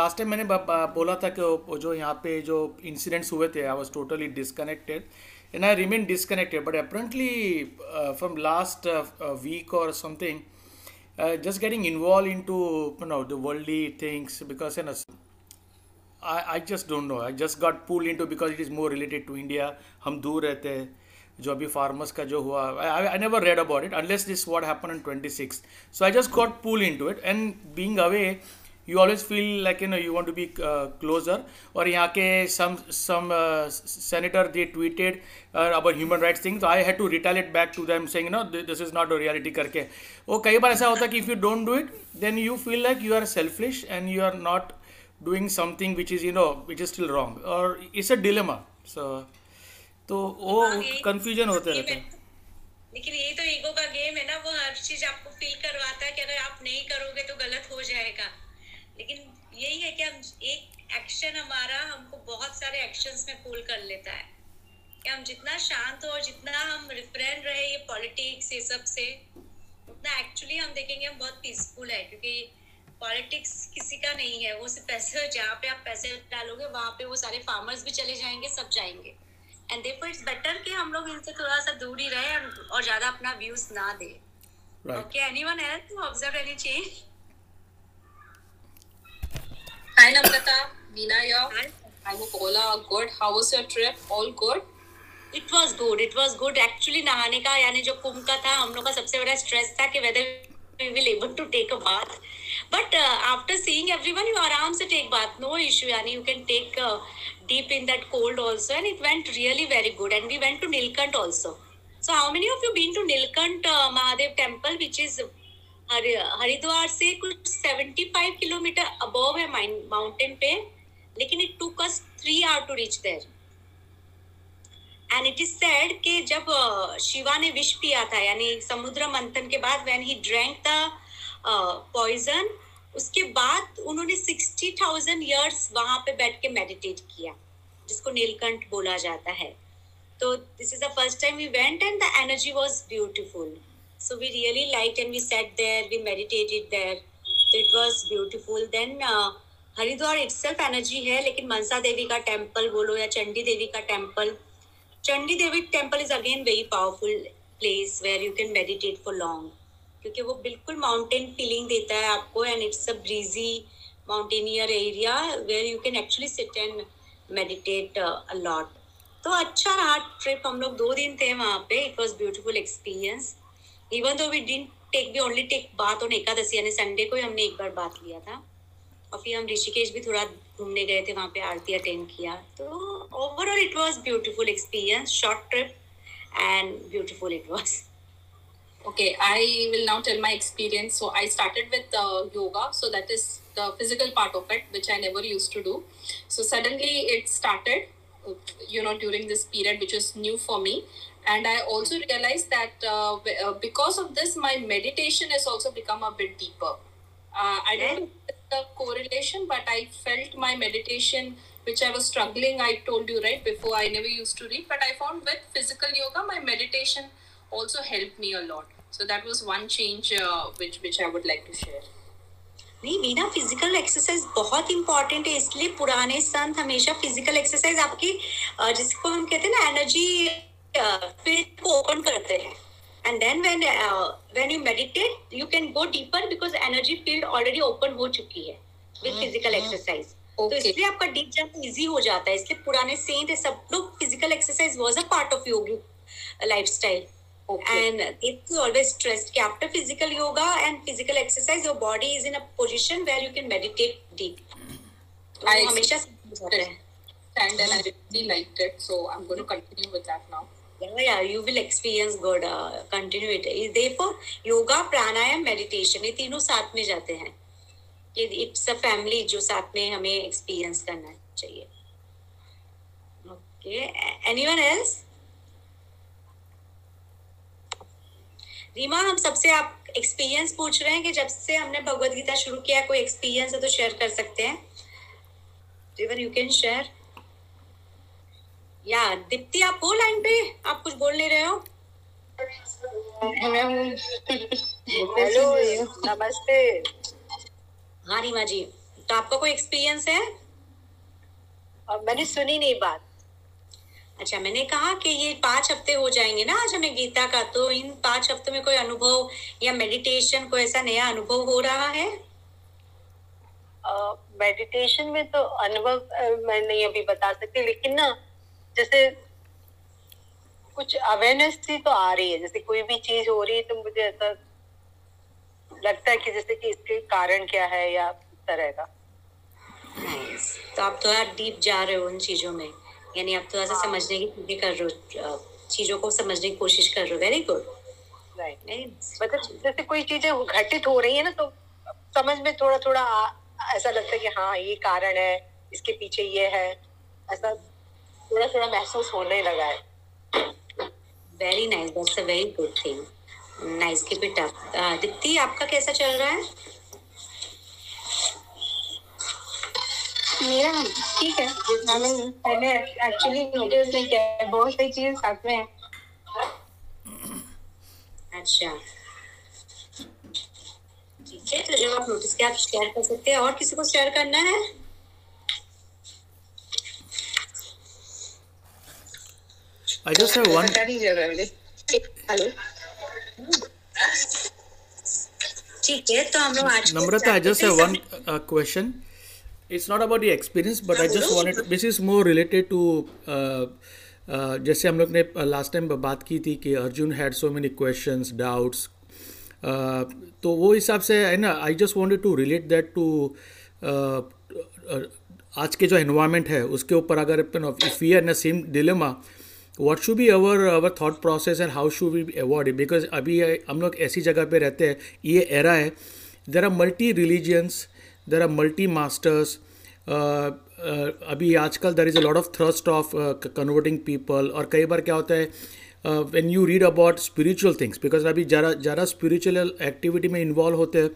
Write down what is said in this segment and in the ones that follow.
Last time मैंने बोला था कि जो यहाँ पे जो इंसिडेंट्स हुए थे I was totally disconnected and I remain disconnected but apparently from last week और something just getting involve into know the worldly things because ना I I just don't know I just got pull into because it is more related to India हम दूर रहते हैं। जो अभी farmers का जो हुआ I never read about it unless this what happen in twenty six so I just got pull into it and being away you always feel like you know you want to be closer और यहाँ के some some senator they tweeted about human rights thing I have to retaliate back to them saying no this is not a reality करके। वो कई बार ऐसा होता है कि if you don't do it then you feel like you are selfish and you are not doing something which is you know which is still wrong और it's a dilemma so तो वो हाँ, कंफ्यूजन तो होते रहते हैं। लेकिन यही तो ईगो का गेम है ना वो हर चीज़ आपको फील करवाता है कि अगर आप नहीं करोगे तो गलत हो जाएगा। लेकिन यही है कि हम एक एक्शन हमारा हमको बहुत सारे एक्शंस में पुल कर लेता है। कि हम जितना शांत हो और जितना हम रिफ्रेंड रहे ये पॉलिटिक्स ये सबसे उतना एक्चुअली हम देखेंगे हम बहुत पीसफुल है क्योंकि पॉलिटिक्स किसी का नहीं है। वो सिर्फ़ पैसे जहाँ पे आप पैसे डालोगे वहाँ पे वो सारे फार्मर्स भी चले जाएँगे सब जाएँगे। एंड देखो इट्स बेटर कि हम लोग इनसे थोड़ा सा दूर ही रहे और ज़्यादा अपना व्यूज़ ना दे। Okay anyone else to observe any change Hi Namrata, Veena here. Hi. I hope all are good. How was your trip? All good? It was good. It was good. Actually नहाने का यानी जो कुंभ का था हम लोग का सबसे बड़ा स्ट्रेस था कि whether we will able to take a bath. But uh, after seeing everyone, you आराम से take bath. No issue. यानी you can take uh, deep in that cold also, and it went really very good. And we went to Nilkant also. So how many of you been to Nilkant uh, Mahadev temple, which is Haridwar से कुछ 75 kilometre above है mountain पे, लेकिन it took us three hour to reach there and it is said कि जब शिवा ने विष पिया था, यानी समुद्र मंथन के बाद when he drank the poison उसके बाद उन्होंने सिक्सटी थाउज़ेंड ईयर्स वहाँ पे बैठ के मेडिटेट किया, जिसको नीलकंठ बोला जाता है। तो this is the first time we went and the energy was beautiful So we really liked and we sat there, we meditated there. So it was beautiful. Then uh, Haridwar itself energy है लेकिन मनसा देवी का temple बोलो या चंडी देवी का temple Chandi Devi temple is again very powerful place where you can meditate for long क्योंकि वो बिल्कुल mountain feeling देता है आपको and it's a breezy mountaineer area where you can actually sit and meditate uh तो अच्छा रहा trip हम लोग दो दिन थे वहाँ पे it was beautiful experience even though we didn't take we only take बात ऑन एकादशी यानी संडे को ही हमने एक बार बात लिया था। और फिर हम ऋषिकेश भी थोड़ा घूमने गए थे, वहाँ पे आरती अटेंड किया। तो overall it was beautiful experience short trip and beautiful it was okay I will now tell my experience so I started with yoga so that is the physical part of it which I never used to do so suddenly it started you know during this period which is new for me and i also realized that uh, uh, because of this my meditation has also become a bit deeper uh, i don't know the correlation but i felt my meditation which i was struggling i told you right before i never used to read but i found with physical yoga my meditation also helped me a lot so that was one change uh, which which i would like to share नहीं Meena physical exercise बहुत important है इसलिए पुराने संत हमेशा physical exercise आपकी जिसको हम कहते हैं ना एनर्जी फ़ील्ड को ओपन करते हैं and then when uh, when you meditate you can go deeper because energy field already open हो चुकी है with physical exercise okay. तो इसलिए आपका डीप जाना इजी हो जाता है इसलिए पुराने सेंट सब लोग physical exercise was a part of yogi lifestyle and it's always stressed after physical yoga and physical exercise your body is in a position where you can meditate deep तो हमेशा and I really liked it so I'm going to continue with that now yeah, yeah, you will experience good. Uh, continue. Therefore, yoga, pranayam, meditation ये तीनों साथ में जाते हैं. ये it's a family जो साथ में हमें एक्सपीरियंस करना चाहिए. Okay, anyone else? रीमा हम सबसे आप एक्सपीरियंस पूछ रहे हैं कि जब से हमने भगवत गीता शुरू किया कोई एक्सपीरियंस है तो शेयर कर सकते हैं. Even you can share. या दीप्ति आप हो लाइन पे आप कुछ बोल नहीं रहे हो? हेलो नमस्ते। हाँ रीमा जी तो आपका कोई एक्सपीरियंस है? और मैंने सुनी नहीं बात। अच्छा मैंने कहा कि ये पाँच हफ़्ते हो जाएँगे ना आज हमें गीता का तो इन पाँच हफ्तों में कोई अनुभव या मेडिटेशन कोई ऐसा नया अनुभव हो रहा है? मेडिटेशन uh, में तो अनुभव अ, मैं नहीं अभी बता सकती लेकिन ना जैसे कुछ अवेयरनेस सी तो आ रही है। जैसे कोई भी चीज़ हो रही है तो मुझे ऐसा लगता है कि जैसे कि इसके कारण क्या है या तरह का। नाइस तो आप थोड़ा डीप जा रहे हो उन चीज़ों में। यानी आप थोड़ा सा हाँ। समझने की कोशिश कर रहे हो चीज़ों को समझने की कोशिश कर रहे हो। वेरी गुड राइट मतलब जैसे कोई चीज़ें घटित हो रही है ना तो समझ में थोड़ा थोड़ा ऐसा लगता है कि हाँ ये कारण है इसके पीछे ये है। ऐसा थोड़ा थोड़ा महसूस होने लगा है। Very nice that's a very good thing nice keep it up Deepti आपका कैसा चल रहा है? मेरा ठीक है। मैंने पहले एक्चुअली नोटिस नहीं किया है, बहुत सारी चीज़ें साथ में है। अच्छा। ठीक है तो जब आप नोटिस किया आप शेयर कर सकते हैं। और किसी को शेयर करना है? I just have one. ठीक है तो हम लोग आज Namrata, I just have one uh, question. It's not about the experience, but I just wanted to, this is more related to uh, uh, जैसे हम लोग ने लास्ट टाइम बात की थी कि Arjun had so many questions doubts तो वो हिसाब से है ना I just wanted to relate that to आज के जो एनवायरनमेंट है उसके ऊपर अगर if we are in same dilemma what should be our our thought process and how should we avoid it? Because अभी हम लोग ऐसी जगह पे रहते हैं, ये एरा है there are multi religions there are multi masters अभी आजकल there is a lot of thrust of converting people और कई बार क्या होता है when you read about spiritual things because अभी ज़रा ज़रा स्पिरिचुअल एक्टिविटी में इन्वॉल्व होते हैं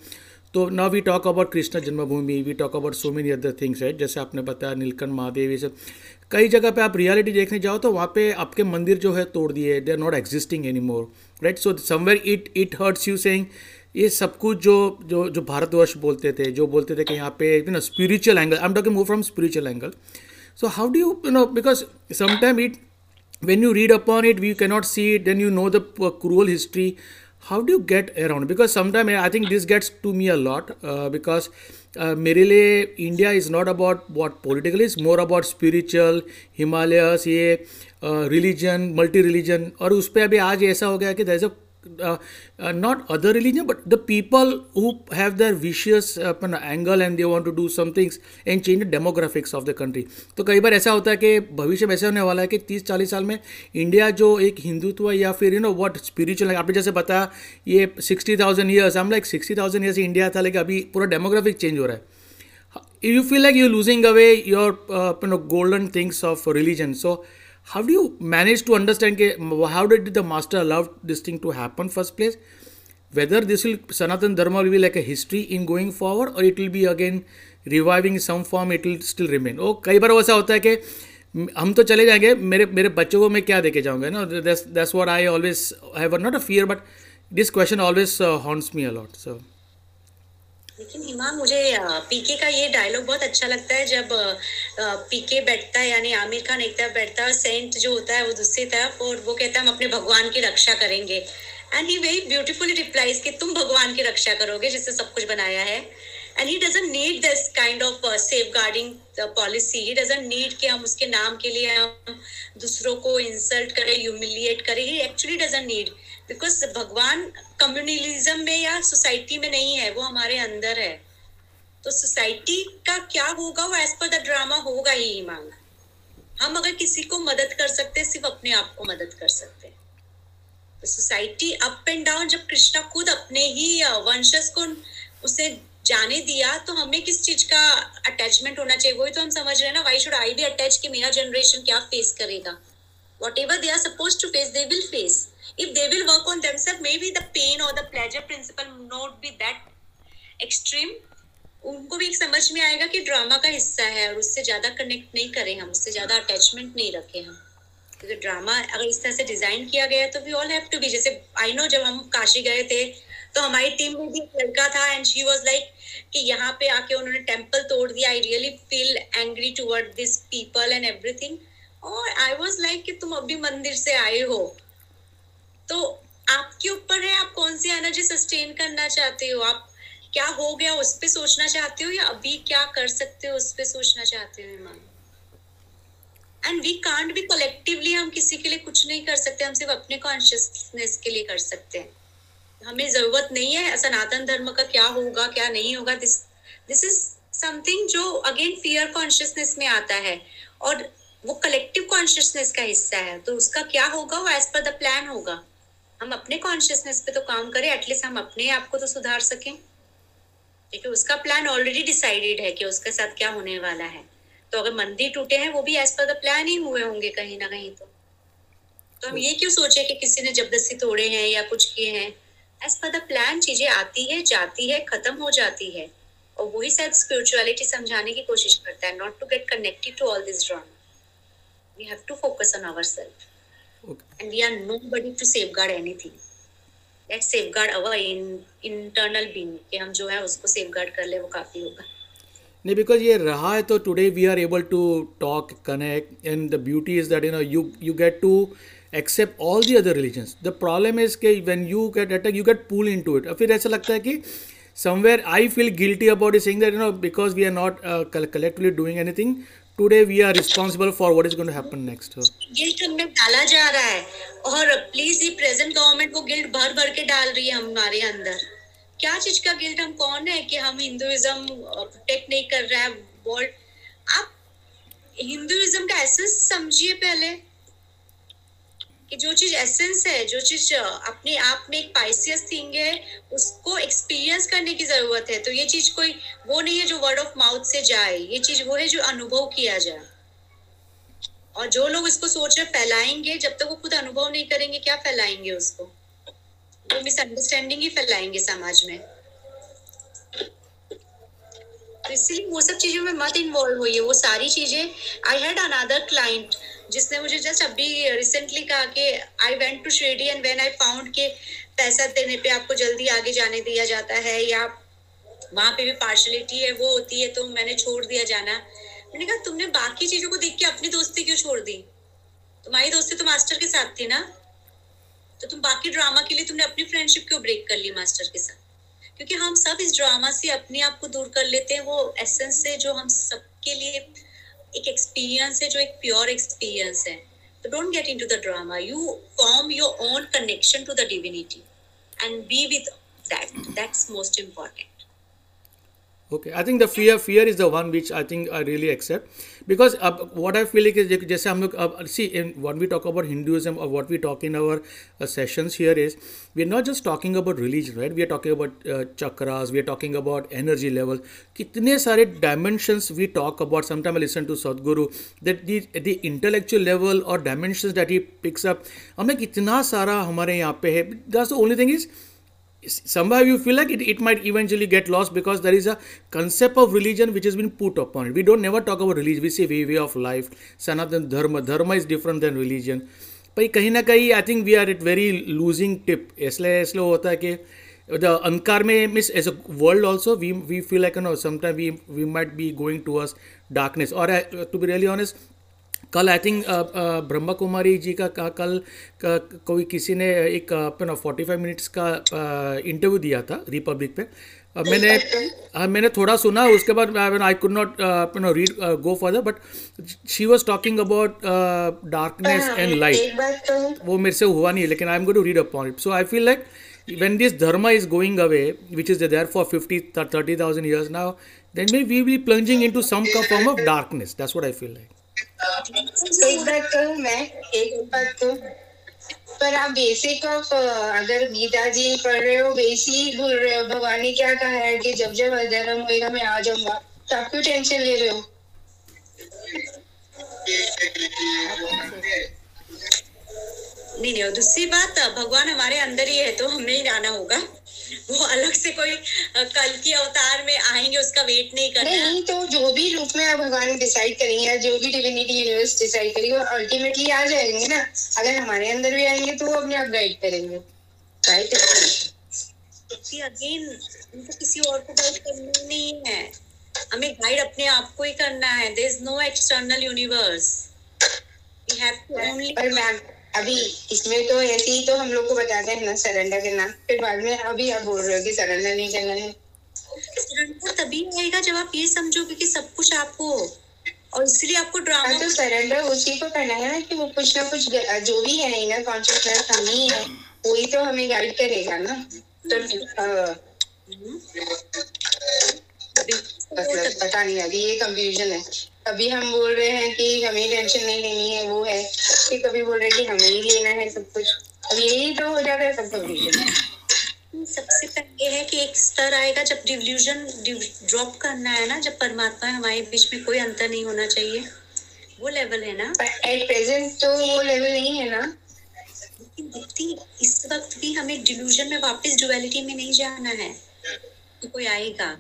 तो ना we talk about Krishna Janmabhoomi we talk about so many other things है जैसे आपने बताया नीलकंठ महादेव ये सब। कई जगह पे आप रियलिटी देखने जाओ तो वहाँ पे आपके मंदिर जो है तोड़ दिए they are not existing anymore right so somewhere it it hurts you saying ये सब कुछ जो जो जो भारतवर्ष बोलते थे जो बोलते थे कि यहाँ पे you know spiritual angle I am talking move from spiritual angle so how do you you know because sometime it you read upon it you cannot see it then you know the uh, cruel history. How do get around because sometime I think this gets to me a lot because मेरे लिए India is not about what political is more about spiritual Himalayas ये religion multi religion और उस पर अभी आज ऐसा हो गया कि there is a not other religion but the people who have their vicious upon angle and they want to do some things and change the demographics of the country तो कई बार ऐसा होता है कि भविष्य में ऐसा होने वाला है कि तीस चालीस साल में इंडिया जो एक हिंदुत्व या फिर यू नो व्हाट स्पिरिचुअल आपने जैसे बताया ये सिक्सटी थाउज़ेंड ईयर्स हम like sixty thousand years India था लेकिन अभी पूरा डेमोग्राफिक चेंज हो रहा है। You feel like you're losing away your uh, you know golden things of religion. So how do you manage to understand के how did the master allow this thing to happen first place whether this will Sanatan Dharma will be like a history in going forward और it will be again reviving some form it will still remain oh कई बार वैसा होता है कि, हम तो चले जाएँगे, मेरे मेरे बच्चों को मैं क्या देखे जाऊँगा ना that's what I always have not a fear but this question always haunts me a lot sir लेकिन हिमा मुझे पीके का ये डायलॉग बहुत अच्छा लगता है जब पीके बैठता है, यानी आमिर खान एक तरफ़ बैठता है और सेंट जो होता है वो दूसरी तरफ़ और वो कहता है, हम अपने भगवान की रक्षा करेंगे। And he very beautifully replies कि, तुम भगवान की रक्षा करोगे जिससे सब कुछ बनाया है। And he doesn't need this kind of safeguarding policy he doesn't need कि हम उसके नाम के लिए हम दूसरों को इंसल्ट करें ह्यूमिलिएट करें. He actually doesn't need because भगवान कम्युनलिज्म में या सोसाइटी में नहीं है, वो हमारे अंदर है। तो सोसाइटी का क्या होगा, वो एज पर द ड्रामा होगा ही मांग हम अगर किसी को मदद कर सकते हैं, सिर्फ़ अपने आप को मदद कर सकते हैं। तो सोसाइटी अप एंड डाउन जब कृष्णा खुद अपने ही वंशज को उसे जाने दिया तो हमें किस चीज़ का अटैचमेंट होना चाहिए? वही तो हम समझ रहे हैं ना why should I be attach कि मेरा जनरेशन क्या फेस करेगा? Whatever they are suppose to face they will face if they will work on themselves, maybe the pain or the pleasure principle not be that extreme. उनको भी एक समझ में आएगा कि ड्रामा का हिस्सा है और उससे ज़्यादा कनेक्ट नहीं करें हम, उससे ज़्यादा अटैचमेंट नहीं रखें हम। क्योंकि ड्रामा अगर इस तरह से डिज़ाइन किया गया तो we all have to be जैसे आई नो जब हम काशी गए थे तो हमारी टीम में भी एक लड़का था एंड शी वाज लाइक कि यहाँ पे आके उन्होंने टेंपल तोड़ दिया। I really feel angry toward this people and everything और आई वाज लाइक कि तुम अभी मंदिर से आए हो। तो आपके ऊपर है, आप कौन सी एनर्जी सस्टेन करना चाहते हो? आप क्या हो गया उस पर सोचना चाहते हो या अभी क्या कर सकते हो उस पे सोचना चाहते हो ईमान and we can't be collectively हम किसी के लिए कुछ नहीं कर सकते, हम सिर्फ़ अपने कॉन्शियसनेस के लिए कर सकते हैं। हमें ज़रूरत नहीं है सनातन धर्म का क्या होगा, क्या नहीं होगा दिस दिस इज़ समथिंग जो अगेन फियर कॉन्शियसनेस में आता है। और वो कलेक्टिव कॉन्शियसनेस का हिस्सा है तो उसका क्या होगा, वो एज पर द प्लान होगा। हम अपने कॉन्शियसनेस पे तो काम करें एटलीस्ट हम अपने आप को तो सुधार सकें। क्योंकि उसका प्लान ऑलरेडी डिसाइडेड है कि उसके साथ क्या होने वाला है। तो अगर मंदिर टूटे हैं, वो भी एज पर द प्लान ही हुए होंगे कहीं ना कहीं तो। तो हम ये क्यों सोचे कि किसी ने ज़बरदस्ती तोड़े हैं या कुछ किए हैं? एज पर द प्लान चीज़ें आती है, जाती है, खत्म हो जाती है। और वही शायद स्पिरिचुअलिटी समझाने की कोशिश करता है not to get connected to all this drama we have to focus on ourselves. And we are nobody to safeguard anything. Let's safeguard our in, internal being कि हम जो है उसको safeguard कर ले वो काफ़ी होगा। नहीं बिकॉज़ ये रहा है तो today we are able to talk connect and the beauty is that you know you you get to accept all the other religions the problem is के when you get attack you get pull into it फिर ऐसा लगता है कि somewhere I feel guilty about saying that you know because we are not collectively doing anything today we are responsible for what is going to happen next guilt हमें डाला जा रहा है। और प्लीज़ ये प्रेजेंट गवर्नमेंट वो guilt भर भर के डाल रही है हमारे अंदर। क्या चीज़ का गिल्ट हम कौन है कि हम हिंदुइज्म प्रोटेक्ट नहीं कर रहा है? वर्ल्ड आप हिंदुइज्म का एसेंस समझिए पहले। कि जो चीज़ एसेंस है, जो चीज़ अपने आप में एक पाइसियस थिंग है, उसको एक्सपीरियंस करने की ज़रूरत है। तो ये चीज़ कोई, वो नहीं है जो वर्ड ऑफ़ माउथ से जाए। ये चीज़ वो है जो अनुभव किया जाए। और जो लोग इसको सोच रहे फैलाएँगे, जब तक वो खुद अनुभव नहीं करेंगे, क्या फैलाएँगे उसको? वो मिसअंडरस्टैंडिंग ही फैलाएँगे समाज में। तो इसलिए वो सब चीज़ों में मत इन्वॉल्व होइए। वो सारी चीज़ें आई हैड अनदर क्लाइंट जिसने मुझे जस्ट अभी रिसेंटली कहा कि I went to Shirdi and when I found के पैसा देने पे आपको जल्दी आगे जाने दिया जाता है या वहाँ पे भी पार्शलिटी है, वो होती है तो मैंने छोड़ दिया जाना। मैंने कहा, तुमने बाकी चीज़ों को देख के अपनी दोस्ती क्यों छोड़ दी? तुम्हारी दोस्ती तो मास्टर के साथ थी ना? तो तुम बाकी ड्रामा के लिए तुमने अपनी फ्रेंडशिप क्यों ब्रेक कर ली मास्टर के साथ? क्योंकि हम सब इस ड्रामा से अपने आप को दूर कर लेते हैं, वो एसेंस से जो हम सबके लिए एक एक्सपीरियंस है, जो एक प्योर एक्सपीरियंस है। तो don't get into the drama you form your own connection to the divinity and be with that that's most important okay i think the fear fear is the one which i think i really accept. Because uh, what i feel is just see in when we talk about hinduism or what we talk in our uh, sessions here is we're not just talking about religion right? We are talking about uh, chakras we are talking about energy levels. kitne sare dimensions we talk about sometimes i listen to sadhguru that the the intellectual level or dimensions that he picks up. hame kitna sara hamare yahan pe hai that's the only thing is somehow you feel like it, it might eventually get lost because there is a concept of religion which has been put upon it. We don't never talk about religion. We say way, way of life. Sanatan dharma. Dharma is different than religion. पर कहीं ना कहीं I think we are at very losing tip इसलिए इसलिए होता है कि the अंकार में miss as a world also we we feel like no sometime we we might be going to us darkness और टू बी रियली ऑनेस्ट कल I think Brahma Kumari ji का का- कल का, कोई किसी ने एक अपना फोर्टी फाइव मिनट्स का इंटरव्यू दिया था रिपब्लिक पे। मैंने हाँ मैंने थोड़ा सुना उसके बाद I could not no read go further but she was talking about darkness and light वो मेरे से हुआ नहीं लेकिन I am going to read upon it so I feel like when this dharma is going away which is there for 50 30000 years now then maybe we will be plunging into some form of darkness. That's what i feel like कहूँ मैं, एक बात तो पर आप basic of अगर गीता जी पढ़ रहे हो बेसिक भूल रहे हो, भगवान ने क्या कहा है कि जब जब अधर्म होएगा, मैं आ जाऊँगा। तो आप क्यों टेंशन ले रहे हो। नहीं नहीं और दूसरी बात भगवान हमारे अंदर ही है तो हमें ही आना होगा। वो अलग से कोई कल के अवतार में आएँगे उसका वेट नहीं करना। नहीं तो जो भी रूप में आप भगवान डिसाइड करेंगे जो भी डिविनिटी यूनिवर्स डिसाइड करेंगे वो अल्टीमेटली आ जाएँगे ना। अगर हमारे अंदर भी आएँगे तो वो अपने आप गाइड करेंगे। राइट अगेन उनको किसी और को गाइड करना नहीं है। हमें गाइड अपने आप को ही करना है। There is no external universe we have to only ma'am अभी इसमें तो ऐसे ही तो हम लोग को बताते हैं ना सरेंडर करना। फिर बाद में अभी आप बोल रहे हो कि सरेंडर नहीं करना है। सरेंडर तभी आएगा जब आप ये समझोगे कि सब कुछ आपको और इसलिए आपको हाँ ड्रामा तो सरेंडर उसी को करना है ना कि वो कुछ ना कुछ जो भी है इनर कॉन्शियसनेस हम ही है वही तो हमें गाइड करेगा ना। तो मतलब पता नहीं अभी ये कंफ्यूजन है। अभी हम बोल रहे हैं कि हमें टेंशन नहीं लेनी है वो है। कि कभी बोल रहे कि हमें ही लेना है सब कुछ। अब यही तो हो जाता है सब कंफ्यूजन सबसे पहले है कि एक स्तर आएगा जब डिवल्यूजन ड्रॉप करना है ना जब परमात्मा हमारे बीच में कोई अंतर नहीं होना चाहिए। वो लेवल है ना। एट प्रेजेंट तो वो लेवल नहीं है ना। लेकिन इस वक्त भी हमें डिल्यूजन में वापस डुअलिटी में नहीं जाना है। कि कोई आएगा।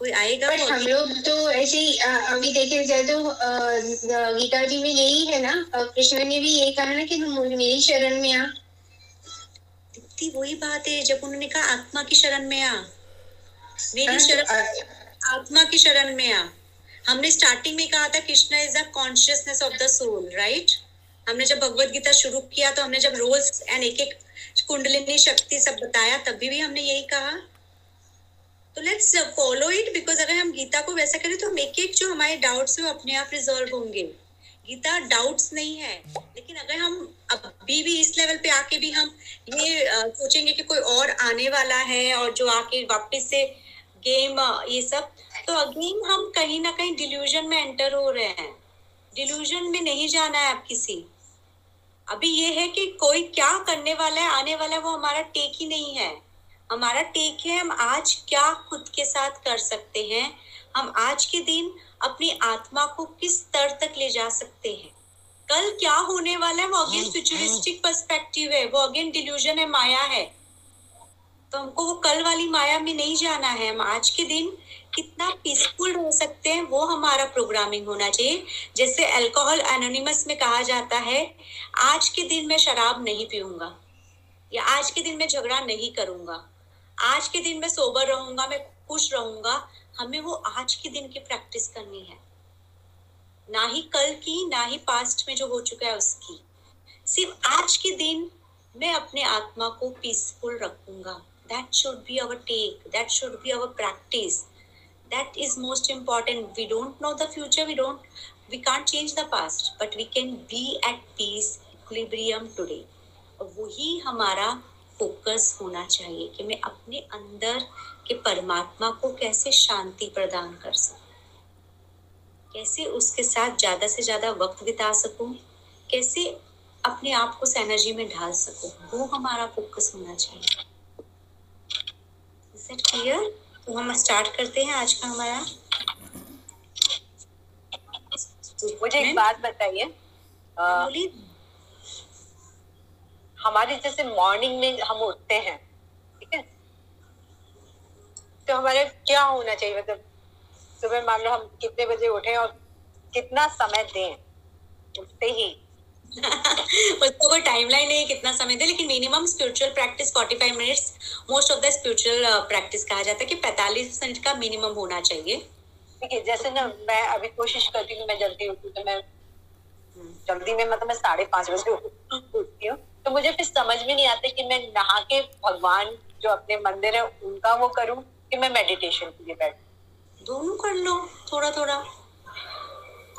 कोई आएगा बट हम लोग तो ऐसे ही अभी देखे जाए तो गीता जी में यही है ना? कृष्ण ने भी यही कहा ना कि तुम मेरी शरण में आ। वही बात है जब उन्होंने कहा आत्मा की शरण में आ। मेरी हाँ, शरण आत्मा की शरण में आ। हमने स्टार्टिंग में कहा था Krishna is the consciousness of the soul right हमने जब भगवत गीता शुरू किया तो हमने जब रोज एंड एक एक कुंडलिनी शक्ति सब बताया तभी भी हमने यही कहा। तो लेट्स फॉलो इट बिकॉज़ अगर हम गीता को वैसा करें तो हम एक एक जो हमारे डाउट्स है वो अपने आप रिजॉल्व होंगे। गीता डाउट्स नहीं है, लेकिन अगर हम अभी भी इस लेवल पे आके भी हम ये सोचेंगे कि कोई और आने वाला है और जो आके वापस से गेम ये सब तो अगेन हम कहीं ना कहीं डिल्यूजन में एंटर हो रहे हैं। डिल्यूजन में नहीं जाना है आप किसी। अभी ये है कि कोई क्या करने वाला है, आने वाला है, वो हमारा टेक ही नहीं है। हमारा टेक है हम आज क्या खुद के साथ कर सकते हैं? हम आज के दिन अपनी आत्मा को किस स्तर तक ले जा सकते हैं? कल क्या होने वाला है? वो अगेन फ्यूचरिस्टिक पर्सपेक्टिव है। वो अगेन डिल्यूजन है माया है। तो हमको वो कल वाली माया में नहीं जाना है। हम आज के दिन कितना पीसफुल रह सकते हैं वो हमारा प्रोग्रामिंग होना चाहिए। जैसे अल्कोहल एनोनिमस में कहा जाता है आज के दिन मैं शराब नहीं पीऊँगा या आज के दिन मैं झगड़ा नहीं करूँगा। आज के दिन मैं सोबर रहूँगा, मैं खुश रहूँगा, हमें वो आज के दिन की प्रैक्टिस करनी है। ना ही कल की, ना ही पास्ट में जो हो चुका है उसकी। सिर्फ़ आज के दिन मैं अपने आत्मा को पीसफुल रखूँगा। That should be our take that should be our practice that is most important we don't know the future we don't we can't change the past but we can be at peace equilibrium today वही हमारा focus होना चाहिए कि मैं अपने अंदर के परमात्मा को कैसे शांति प्रदान कर सकूँ? कैसे उसके साथ ज़्यादा से ज़्यादा वक्त बिता सकूँ? कैसे अपने आप को एनर्जी में ढाल सकूँ? वो हमारा फोकस होना चाहिए। इज़ क्लियर तो हम स्टार्ट करते हैं आज का हमारा। मुझे एक बात बताइए। बोलिए। हमारे जैसे मॉर्निंग में हम उठते हैं ठीक है? तो हमारे क्या होना चाहिए? मतलब सुबह मान लो हम कितने बजे उठे और कितना समय दें? उठते ही। उसको कोई टाइमलाइन नहीं कितना समय दे लेकिन minimum spiritual practice 45 minutes most of the spiritual practice कहा जाता है कि 45 मिनट का मिनिमम होना चाहिए। ठीक है जैसे ना मैं अभी कोशिश करती हूँ मैं जल्दी उठूँ तो मैं जल्दी में मतलब मैं साढ़े पाँच बजे उठती हूँ। तो मुझे फिर समझ में नहीं आता कि मैं नहा के भगवान जो अपने मंदिर है उनका वो करूँ कि मैं मेडिटेशन के लिए बैठूं। दोनों कर लो थोड़ा थोड़ा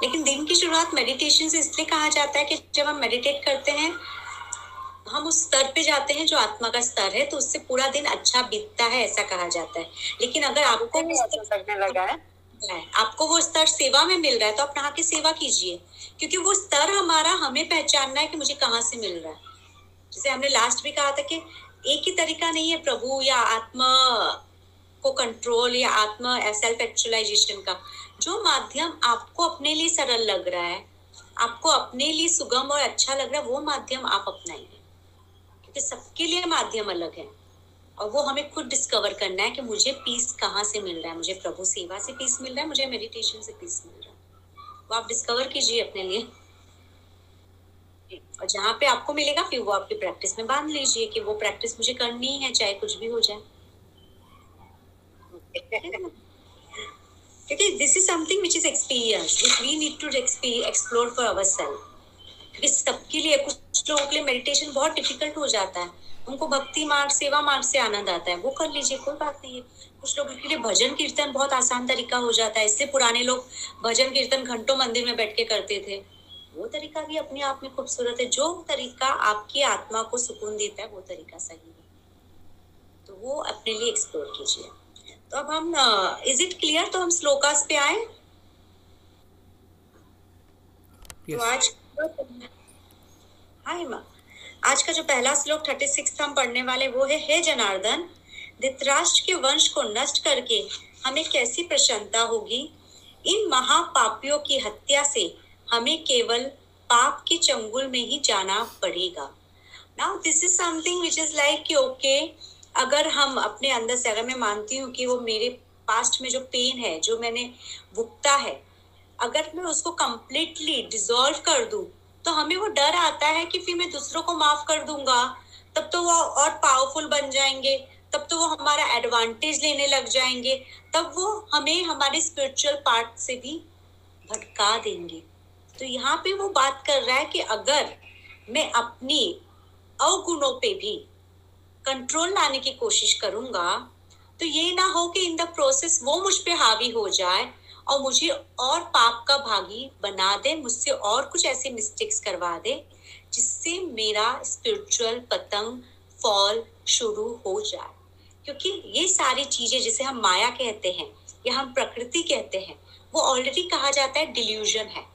लेकिन दिन की शुरुआत मेडिटेशन से इसलिए कहा जाता है कि जब हम मेडिटेट करते हैं हम उस स्तर पे जाते हैं जो आत्मा का स्तर है तो उससे पूरा दिन अच्छा बीतता है ऐसा कहा जाता है। लेकिन अगर आपको लगा है आपको वो स्तर सेवा में मिल रहा है तो आप नहा के सेवा कीजिए। क्योंकि वो स्तर हमारा हमें पहचानना है कि मुझे कहाँ से मिल रहा है। जैसे हमने लास्ट भी कहा था कि एक ही तरीका नहीं है प्रभु या आत्मा को कंट्रोल या आत्मा सेल्फ एक्चुअलाइजेशन का। जो माध्यम आपको अपने लिए सरल लग रहा है, आपको अपने लिए सुगम और अच्छा लग रहा है, वो माध्यम आप अपनाइए। क्योंकि सबके लिए माध्यम अलग है। और वो हमें खुद डिस्कवर करना है कि मुझे पीस कहाँ से मिल रहा है। मुझे प्रभु सेवा से पीस मिल रहा है, मुझे मेडिटेशन से पीस मिल रहा है। वो आप डिस्कवर कीजिए अपने लिए। और जहाँ पे आपको मिलेगा, फिर वो आपकी प्रैक्टिस में बाँध लीजिए कि वो प्रैक्टिस मुझे करनी है चाहे कुछ भी हो जाए। क्योंकि this is something which is experience which we need to explore for our self क्योंकि सबके लिए, कुछ लोगों के लिए मेडिटेशन बहुत डिफ़िकल्ट हो जाता है। उनको भक्ति मार्ग, सेवा मार्ग से आनंद आता है। वो कर लीजिए, कोई बात नहीं है। कुछ लोगों के लिए भजन कीर्तन बहुत आसान तरीका हो जाता है। इससे पुराने लोग भजन कीर्तन घंटों मंदिर में बैठ के करते थे। वो तरीका भी अपने आप में खूबसूरत है। जो तरीका आपकी आत्मा को सुकून देता है वो तरीका सही है। तो वो अपने लिए एक्सप्लोर कीजिए। तो अब हम इज़ इट क्लियर तो हम श्लोकास पे आए। तो आज हाय माँ आज का जो पहला श्लोक थर्टी सिक्स हम पढ़ने वाले वो है हे जनार्दन धृतराष्ट्र के वंश को नष्ट करके हमें कैसी प्रसन्नता होगी? इन महापापियों की हत्या से हमें केवल पाप के चंगुल में ही जाना पड़ेगा। Now this is something which is like कि ओके अगर हम अपने अंदर से, अगर मैं मानती हूँ कि वो मेरे पास्ट में जो पेन है, जो मैंने भुगता है, अगर मैं उसको कंप्लीटली डिजोल्व कर दूँ तो हमें वो डर आता है कि फिर मैं दूसरों को माफ़ कर दूँगा, तब तो वो और पावरफुल बन जाएँगे, तब तो वो हमारा एडवांटेज लेने लग जाएँगे, तब वो हमें हमारे स्पिरिचुअल पार्ट से भी भटका देंगे। तो यहाँ पे वो बात कर रहा है कि अगर मैं अपनी अवगुणों पे भी कंट्रोल लाने की कोशिश करूँगा तो ये ना हो कि इन द प्रोसेस वो मुझ पे हावी हो जाए और मुझे और पाप का भागी बना दे, मुझसे और कुछ ऐसे मिस्टेक्स करवा दे, जिससे मेरा स्पिरिचुअल पतंग फॉल शुरू हो जाए। क्योंकि ये सारी चीज़ें जिसे हम माया कहते हैं या हम प्रकृति कहते हैं, वो ऑलरेडी कहा जाता है डिल्यूजन है।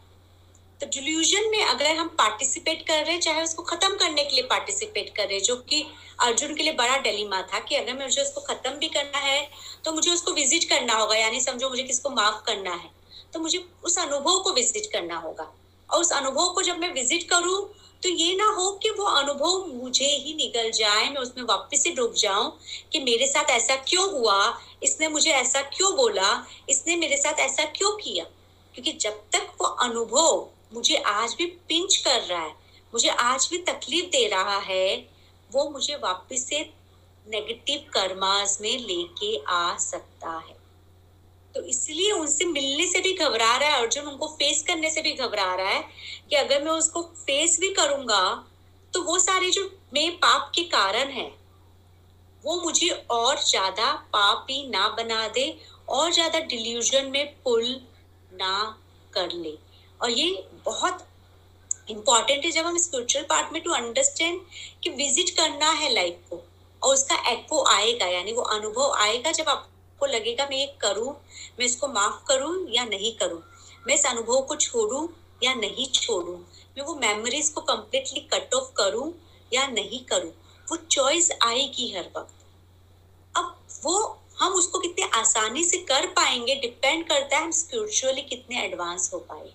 तो डिल्यूजन में अगर हम पार्टिसिपेट कर रहे हैं, चाहे उसको खत्म करने के लिए पार्टिसिपेट कर रहे हैं, जो कि अर्जुन के लिए बड़ा डेलीमा था कि अगर मुझे उसको खत्म भी करना है तो मुझे उसको विज़िट करना होगा। यानी समझो मुझे किसको माफ़ करना है। तो मुझे उस अनुभव को विज़िट करना होगा। और उस अनुभव को जब मैं विज़िट करूँ तो ये ना हो कि वो अनुभव मुझे ही निकल जाए, मैं उसमें वापस से डूब जाऊँ कि मेरे साथ ऐसा क्यों हुआ? इसने मुझे ऐसा क्यों बोला? इसने मेरे साथ ऐसा क्यों किया? क्योंकि जब तक वो अनुभव मुझे आज भी पिंच कर रहा है, मुझे आज भी तकलीफ़ दे रहा है, वो मुझे वापस से नेगेटिव कर्मास में लेके आ सकता है। तो इसलिए उनसे मिलने से भी घबरा रहा है, अर्जुन उनको फेस करने से भी घबरा रहा है कि अगर मैं उसको फेस भी करूँगा तो वो सारे जो मेरे पाप के कारण है, वो मुझे और ज़्यादा पापी ना बना दे और ज़्यादा डिल्यूजन में पुल ना कर ले। और ये बहुत इंपॉर्टेंट है जब हम स्पिरिचुअल पार्ट में टू अंडरस्टैंड कि विज़िट करना है लाइफ को और उसका एको आएगा, यानी वो अनुभव आएगा जब आपको लगेगा मैं ये करूँ, मैं इसको माफ़ करूँ या नहीं करूँ, मैं इस अनुभव को छोड़ू या नहीं छोड़ू, मैं वो मेमोरीज को कम्प्लीटली कट ऑफ़ करूँ या नहीं करूँ, वो चॉइस आएगी हर वक्त। अब वो हम उसको कितने आसानी से कर पाएँगे डिपेंड करता है हम स्पिरिचुअली कितने एडवांस हो पाए।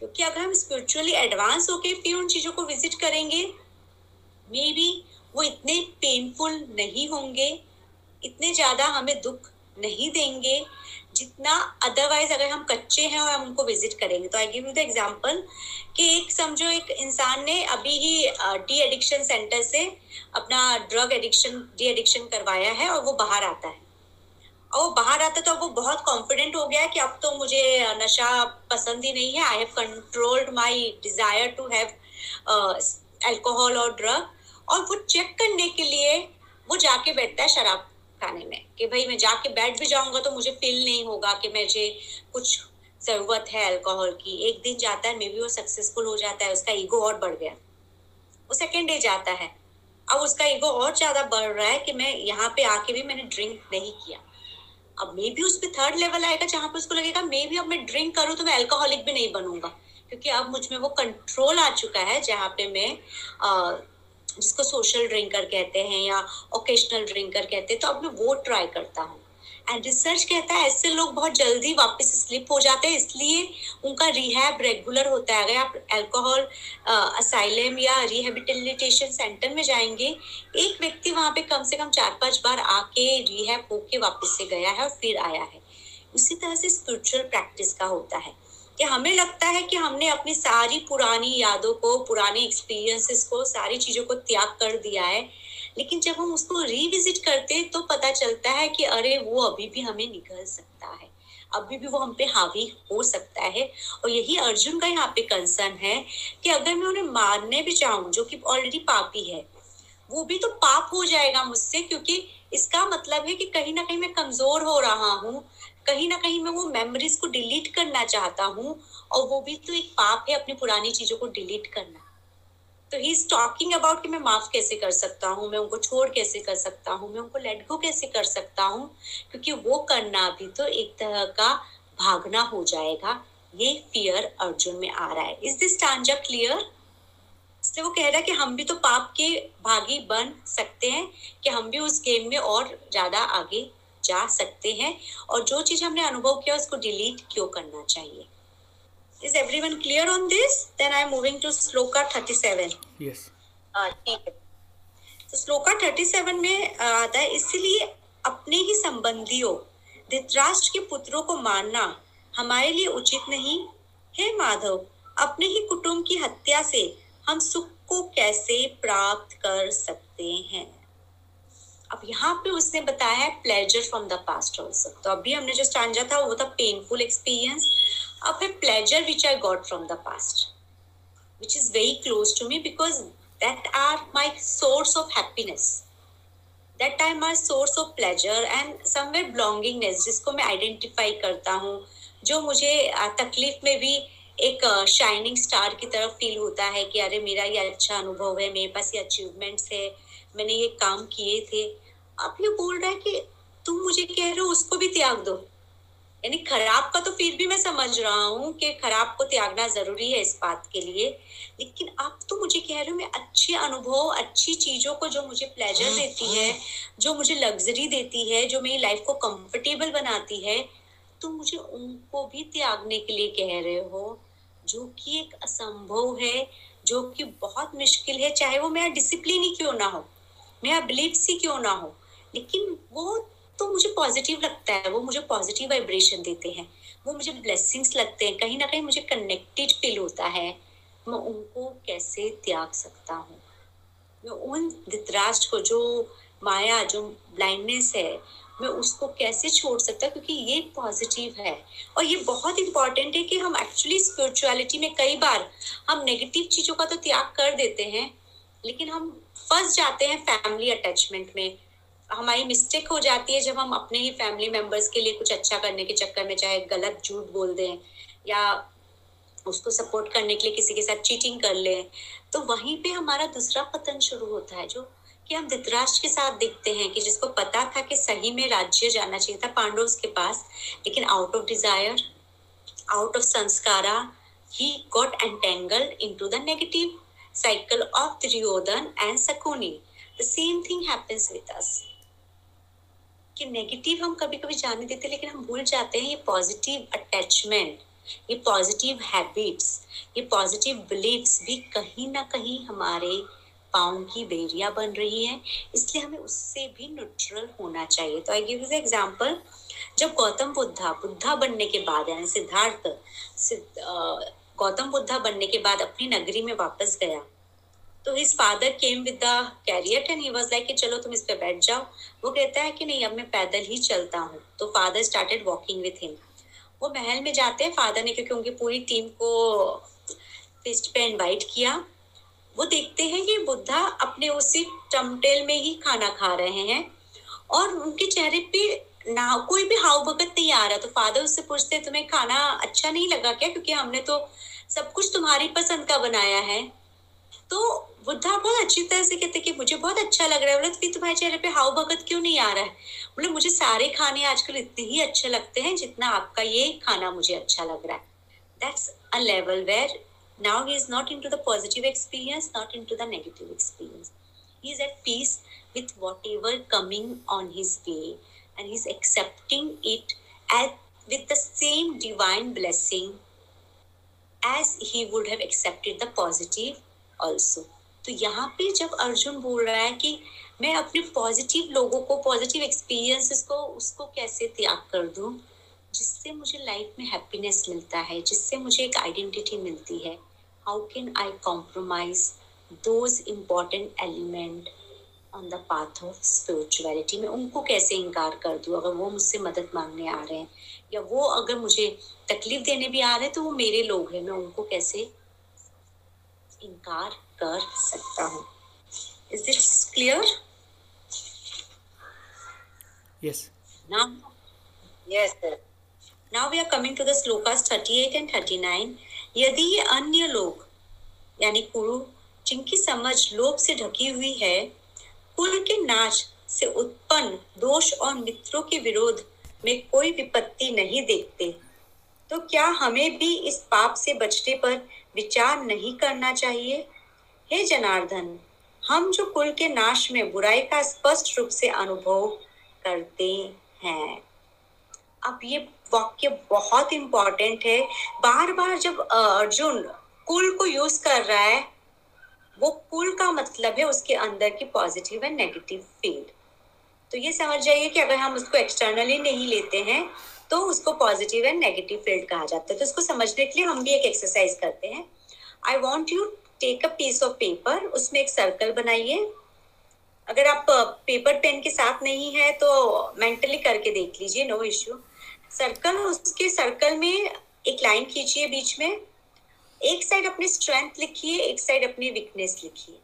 क्योंकि अगर हम स्पिरिचुअली एडवांस होके फिर उन चीज़ों को विज़िट करेंगे मे बी वो इतने पेनफुल नहीं होंगे, इतने ज़्यादा हमें दुख नहीं देंगे, जितना अदरवाइज़ अगर हम कच्चे हैं और हम उनको विज़िट करेंगे। तो I give you the example कि एक समझो एक इंसान ने अभी ही डी एडिक्शन सेंटर से अपना ड्रग एडिक्शन डी एडिक्शन करवाया है और वो बाहर आता है। और वो बाहर आता तो अब वो बहुत कॉन्फिडेंट हो गया कि अब तो मुझे नशा पसंद ही नहीं है। I have controlled my desire to have alcohol और ड्रग और वो चेक करने के लिए वो जाके बैठता है शराब खाने में कि भाई मैं जाके बैठ भी जाऊँगा तो मुझे फील नहीं होगा कि मुझे कुछ ज़रूरत है अल्कोहल की। एक दिन जाता है मे बी वो सक्सेसफुल हो जाता है, उसका ईगो और बढ़ गया। वो सेकेंड डे जाता है। अब उसका ईगो और ज़्यादा बढ़ रहा है कि मैं यहाँ पे आके भी मैंने ड्रिंक नहीं किया। अब मे भी उस पर थर्ड लेवल आएगा जहाँ पर उसको लगेगा मे भी अब मैं ड्रिंक करूँ तो मैं अल्कोहलिक भी नहीं बनूँगा। क्योंकि अब मुझमें वो कंट्रोल आ चुका है जहाँ पे मैं आ, जिसको सोशल ड्रिंकर कहते हैं या ओकेशनल ड्रिंकर कहते हैं तो अब मैं वो ट्राई करता हूँ। एंड रिसर्च कहता है ऐसे लोग बहुत जल्दी वापस स्लिप हो जाते हैं, इसलिए उनका रिहैब रेगुलर होता है। अगर आप अल्कोहल असाइलम या रिहेबिलिटेशन सेंटर में जाएँगे, एक व्यक्ति वहाँ पे कम से कम चार पाँच बार आके रिहैब होके वापस से गया है और फिर आया है। उसी तरह से स्पिरिचुअल प्रैक्टिस का होता है। कि हमें लगता है कि हमने अपनी सारी पुरानी यादों को, पुराने एक्सपीरियंसेस को, सारी चीज़ों को त्याग कर दिया है लेकिन जब हम उसको रिविजिट करते हैं तो पता चलता है कि अरे, वो अभी भी हमें निकल सकता है। अभी भी वो हम पे हावी हो सकता है। और यही अर्जुन का यहाँ पे कंसर्न है कि अगर मैं उन्हें मारने भी चाहूँ जो कि ऑलरेडी पापी है, वो भी तो पाप हो जाएगा मुझसे, क्योंकि इसका मतलब है कि कहीं ना कहीं मैं कमज़ोर हो रहा हूँ। कहीं ना कहीं मैं वो मेमोरीज को डिलीट करना चाहता हूँ, और वो भी तो एक पाप है अपनी पुरानी चीज़ों को डिलीट करना। तो ही इज़ टॉकिंग अबाउट कि मैं माफ़ कैसे कर सकता हूँ, मैं उनको छोड़ कैसे कर सकता हूँ, मैं उनको लेट गो कैसे कर सकता हूँ, क्योंकि वो करना भी तो एक तरह का भागना हो जाएगा। ये फियर अर्जुन में आ रहा है। इज़ दिस टांजा क्लियर इसलिए वो कह रहा है कि हम भी तो पाप के भागी बन सकते हैं, कि हम भी उस गेम में और ज़्यादा आगे जा सकते हैं, और जो चीज़ हमने अनुभव किया उसको डिलीट क्यों करना चाहिए? Is everyone clear on this? Then I am moving to sloka 37. Yes. हाँ ठीक है तो श्लोका 37 में आता है इसलिए अपने ही संबंधियों धृतराष्ट्र के पुत्रों को मारना हमारे लिए उचित नहीं है माधव अपने ही कुटुंब की हत्या से हम सुख को कैसे प्राप्त कर सकते हैं अब यहाँ पे उसने बताया है pleasure from the past also तो अभी हमने जो स्टांजा था वो था painful experience of a pleasure which I got from the past, which is very close to me because that are my source of happiness. That are my source of pleasure and somewhere belongingness जिसको मैं identify करता हूँ जो मुझे तकलीफ़ में भी एक शाइनिंग स्टार की तरफ़ फील होता है कि अरे मेरा ये अच्छा अनुभव है मेरे पास ये अचीवमेंट्स है मैंने ये काम किए थे आप ये बोल रहा है कि तुम मुझे कह रहे हो उसको भी त्याग दो यानी खराब का तो फिर भी मैं समझ रहा हूँ कि खराब को त्यागना ज़रूरी है इस बात के लिए। लेकिन आप तो मुझे कह रहे हो मैं अच्छे अनुभव अच्छी चीज़ों को जो मुझे प्लेजर देती है। जो मुझे लग्जरी देती है जो मेरी लाइफ को कंफर्टेबल बनाती है तो मुझे उनको भी त्यागने के लिए कह रहे हो जो कि एक असंभव है जो कि बहुत मुश्किल है चाहे वो मेरा डिसिप्लिन ही क्यों ना हो मेरा बिलीफ ही क्यों ना हो। लेकिन वो तो मुझे पॉजिटिव लगता है, वो मुझे पॉजिटिव वाइब्रेशन देते हैं। वो मुझे ब्लेसिंग्स लगते हैं। कहीं ना कहीं मुझे कनेक्टेड फील होता है। मैं उनको कैसे त्याग सकता हूँ? मैं उन धृतराष्ट्र को, जो माया, जो ब्लाइंडनेस है, मैं उसको कैसे छोड़ सकता क्योंकि ये पॉजिटिव है। और ये बहुत इंपॉर्टेंट है कि हम एक्चुअली स्पिरिचुअलिटी में कई बार हम नेगेटिव चीज़ों का तो त्याग कर देते हैं, लेकिन हम फंस जाते हैं फैमिली अटैचमेंट में। हमारी मिस्टेक हो जाती है जब हम अपने ही फैमिली मेंबर्स के लिए कुछ अच्छा करने के चक्कर में, चाहे गलत, झूठ बोल दें या उसको सपोर्ट करने के लिए किसी के साथ चीटिंग कर ले तो वहीं पे हमारा दूसरा पतन शुरू होता है जो कि हम धृतराष्ट्र के साथ देखते हैं कि जिसको पता था कि सही में राज्य जाना चाहिए था पांडव के पास, लेकिन out of desire out of sanskara he got entangled into the negative cycle of Duryodhan and Sakuni. The same thing happens with us. कि नेगेटिव हम कभी कभी जाने देते, लेकिन हम भूल जाते हैं ये पॉजिटिव अटैचमेंट ये पॉजिटिव हैबिट्स ये पॉजिटिव बिलीव्स भी कहीं ना कहीं हमारे पाँव की बेरिया बन रही है। इसलिए हमें उससे भी न्यूट्रल होना चाहिए। तो आई गिव यू एग्जांपल जब गौतम बुद्धा बुद्धा बनने के बाद, यानी सिद्धार्थ गौतम बुद्धा बनने के बाद अपनी नगरी में वापस गया तो his father came with the carrier and he was like कि चलो तुम इस पे बैठ जाओ। वो कहता है कि नहीं, अब मैं पैदल ही चलता हूँ। तो father started walking with him वो महल में जाते हैं फादर ने क्योंकि उनकी पूरी टीम को फिस्ट पे इनवाइट किया। वो देखते हैं कि बुद्धा अपने उसी टमटेल में ही खाना खा रहे हैं और उनके चेहरे पे ना कोई भी हाव भगत नहीं आ रहा। तो फादर उससे पूछते तुम्हें खाना अच्छा नहीं लगा क्या? क्योंकि हमने तो सब कुछ तुम्हारी पसंद का बनाया है। तो बुद्धा बहुत अच्छी तरह से कहते कि मुझे बहुत अच्छा लग रहा है। बोले तुम्हारे चेहरे पे हाउ भगत क्यों नहीं आ रहा है? बोले, मुझे सारे खाने आजकल इतने ही अच्छे लगते हैं जितना आपका ये खाना मुझे अच्छा लग रहा है। That's a level where now he is not into the positive experience not into the negative experience he is at peace with whatever coming on his way and he is accepting it at with the same divine blessing as he would have accepted the positive also. तो यहाँ पे जब अर्जुन बोल रहा है कि मैं अपने पॉजिटिव लोगों को पॉजिटिव एक्सपीरियंसेस को, उसको कैसे त्याग कर दूँ, जिससे मुझे लाइफ में हैप्पीनेस मिलता है, जिससे मुझे एक आइडेंटिटी मिलती है how can I compromise those important element on the path of spirituality मैं उनको कैसे इनकार कर दूँ, अगर वो मुझसे मदद मांगने आ रहे हैं? या वो अगर मुझे तकलीफ़ देने भी आ रहे हैं तो वो मेरे लोग हैं, मैं उनको कैसे इनकार कर सकता हूँ। Is this clear yes. Now yes sir Now we are coming to the slokas 38 and 39. यदि ये अन्य लोग यानी कुरु जिनकी समझ लोभ से ढकी हुई है कुल के नाश से उत्पन्न दोष और मित्रों के विरोध में कोई विपत्ति नहीं देखते तो क्या हमें भी इस पाप से बचने पर विचार नहीं करना चाहिए। हे जनार्दन, हम जो कुल के नाश में बुराई का स्पष्ट रूप से अनुभव करते हैं। अब ये वाक्य बहुत इंपॉर्टेंट है। बार बार जब अर्जुन कुल को यूज़ कर रहा है, वो कुल का मतलब है उसके अंदर की पॉजिटिव एंड नेगेटिव फ़ील्ड तो ये समझ जाइए कि अगर हम उसको एक्सटर्नली नहीं लेते हैं तो उसको पॉजिटिव एंड नेगेटिव फ़ील्ड कहा जाता है। तो उसको समझने के लिए हम भी एक एक्सरसाइज करते हैं। I want you take a piece of paper उसमें एक सर्कल बनाइए। अगर आप पेपर पेन के साथ नहीं है तो मेंटली करके देख लीजिए नो इश्यू सर्कल उसके सर्कल में एक लाइन खींचिए बीच में। एक साइड अपनी स्ट्रेंथ लिखिए, एक साइड अपनी वीकनेस लिखिए।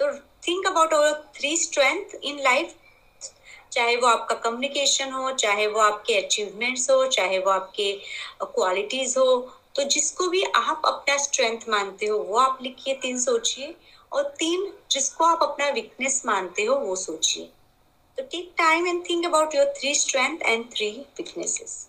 तो think about our three strength in life चाहे वो आपका कम्युनिकेशन हो, चाहे वो आपके अचीवमेंट्स हो, चाहे वो आपके क्वालिटीज हो तो जिसको भी आप अपना स्ट्रेंथ मानते हो, वो आप लिखिए, तीन सोचिए और तीन जिसको आप अपना वीकनेस मानते हो, वो सोचिए। तो take time and think about your three strength and three weaknesses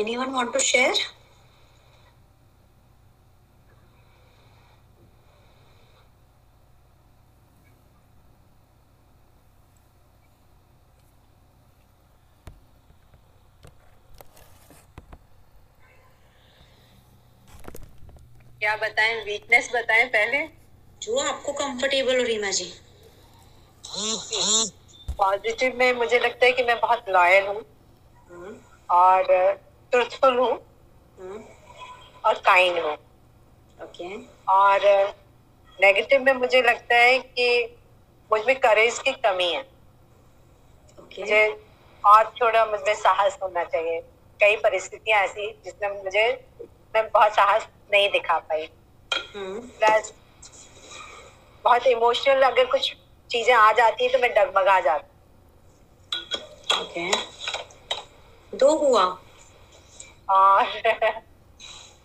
Anyone want to share? क्या बताएँ? वीकनेस बताएँ पहले? जो आपको कंफर्टेबल हो रीमा जी। पॉजिटिव में मुझे लगता है कि मैं बहुत लॉयल हूँ। हम्म, और ट्रुथफुल हूँ हम्म, और काइंड हूँ ओके और नेगेटिव में मुझे लगता है कि मुझमें करेज की कमी है। ओके मुझे और थोड़ा मुझमें साहस होना चाहिए। कई परिस्थितियाँ ऐसी जिसमें मुझे मैं बहुत साहस नहीं दिखा पाई। प्लस बहुत इमोशनल अगर कुछ चीज़ें आ जाती है तो मैं डगमगा जाती ओके दो हुआ। और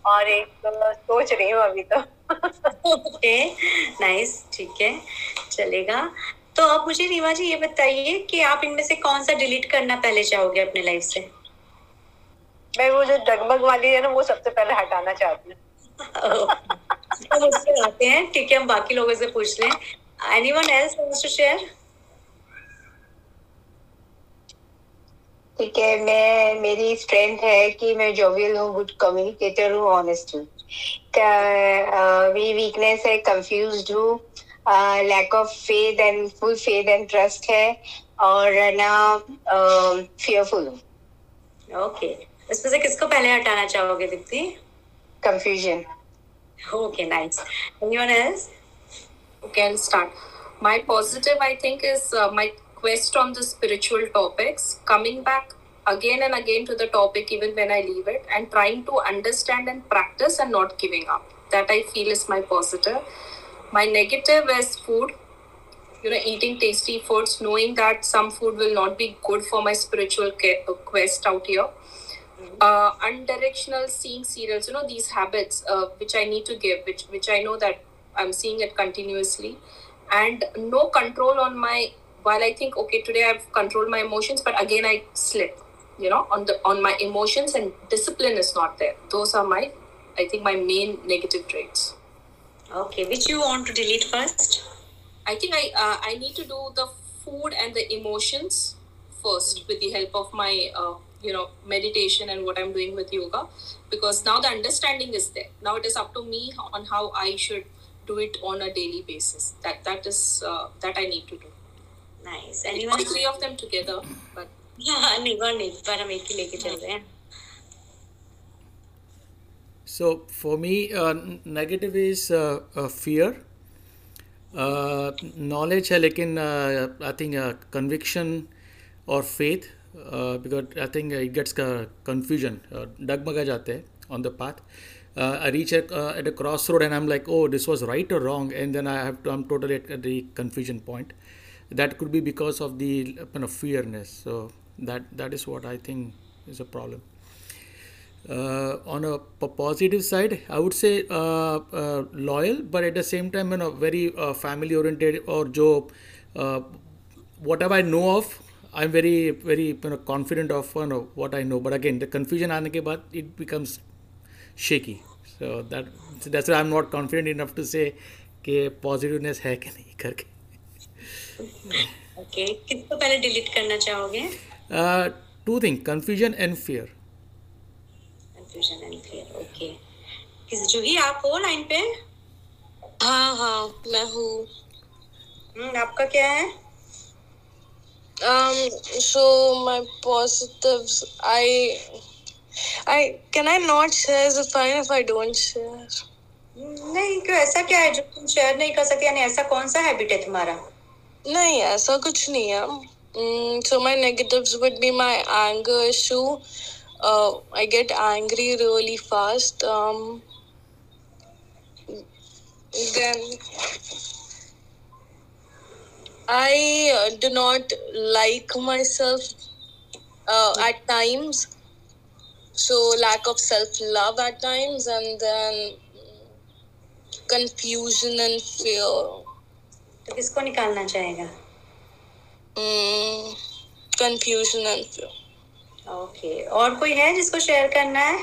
और एक तो सोच रही हूँ अभी तो। ओके नाइस ठीक है चलेगा। तो अब मुझे रीमा जी ये बताइए कि आप इनमें से कौन सा डिलीट करना पहले चाहोगे अपने लाइफ से? मैं वो जो डगमग वाली है ना वो सबसे पहले हटाना चाहती हूँ। तो मुझसे आते हैं ठीक है हम बाकी लोगों से पूछ लें। Anyone else wants to share ठीक है मैं मेरी स्ट्रेंथ है कि मैं जोवियल हूँ गुड कम्युनिकेटर हूँ ऑनेस्ट हूँ। मेरी वीकनेस है कंफ्यूज हूँ। Lack of faith and full faith and trust है और ना फियरफुल हूँ। ओके इसमें से किसको पहले हटाना चाहोगे Deepti? Confusion okay nice anyone else I'll start. My positive, I think, is uh, quest on the spiritual topics, coming back again and again to the topic, even when I leave it, and trying to understand and practice and not giving up. That I feel is my positive. My negative is food. You know, eating tasty foods, knowing that some food will not be good for my spiritual uh, quest out here. Uh, undirectional seeing serials, you know, these habits uh, which I need to give, which which I know that I'm seeing it continuously, and no control on my. While I think okay, today I've controlled my emotions, but again I slip. You know, on the on my emotions and discipline is not there. Those are my, I think, my main negative traits. Okay, which you want to delete first? I think I uh, I need to do the food and the emotions first with the help of my uh, you know meditation and what I'm doing with yoga because now the understanding is there. Now it is up to me on how I should do it on a daily basis. That that is uh, that I need to do. Nice. All Anyone? three of them together, but हाँ नहीं पर हम एक ही लेके चल रहे हैं So for me, uh, negative is uh, uh, fear. Uh, knowledge है लेकिन uh, I think uh, conviction or faith uh, because I think it gets uh, confusion uh, डगमगा जाते हैं on the path. Uh, I reach at, uh, at a crossroad and I'm like, oh, this was right or wrong, and then I have to, I'm totally at the confusion point. That could be because of the kind of fearness. So that that is what I think is a problem. Uh, on a p- positive side, I would say uh, uh, loyal, but at the same time, you know, very uh, family oriented or jo, uh, whatever I know of, I'm very very you know, confident of you know, what I know. But again, the confusion आने के बाद it becomes shaky. So that so that's why I'm not confident enough to say कि positiveness है कि नहीं करके. Okay किसको पहले डिलीट करना चाहोगे? Uh, two things: confusion and fear. Confusion and fear okay किस जूही आप हो लाइन पे? हाँ हाँ मैं हूँ। हम्म, आपका क्या है? Um so my positives I I can I not share? Is it fine if I don't share? नहीं क्यों ऐसा क्या है जो तुम शेयर नहीं कर सकते? यानी ऐसा कौन सा हैबिट है तुम्हारा? नहीं ऐसा कुछ नहीं है mm, so my negatives would be my anger issue uh, I get angry really fast um then I uh, do not like myself uh, at times. So lack of self love at times, and then mm, confusion and fear. तो किसको निकालना चाहेगा? and fear. Okay और कोई है जिसको share करना है?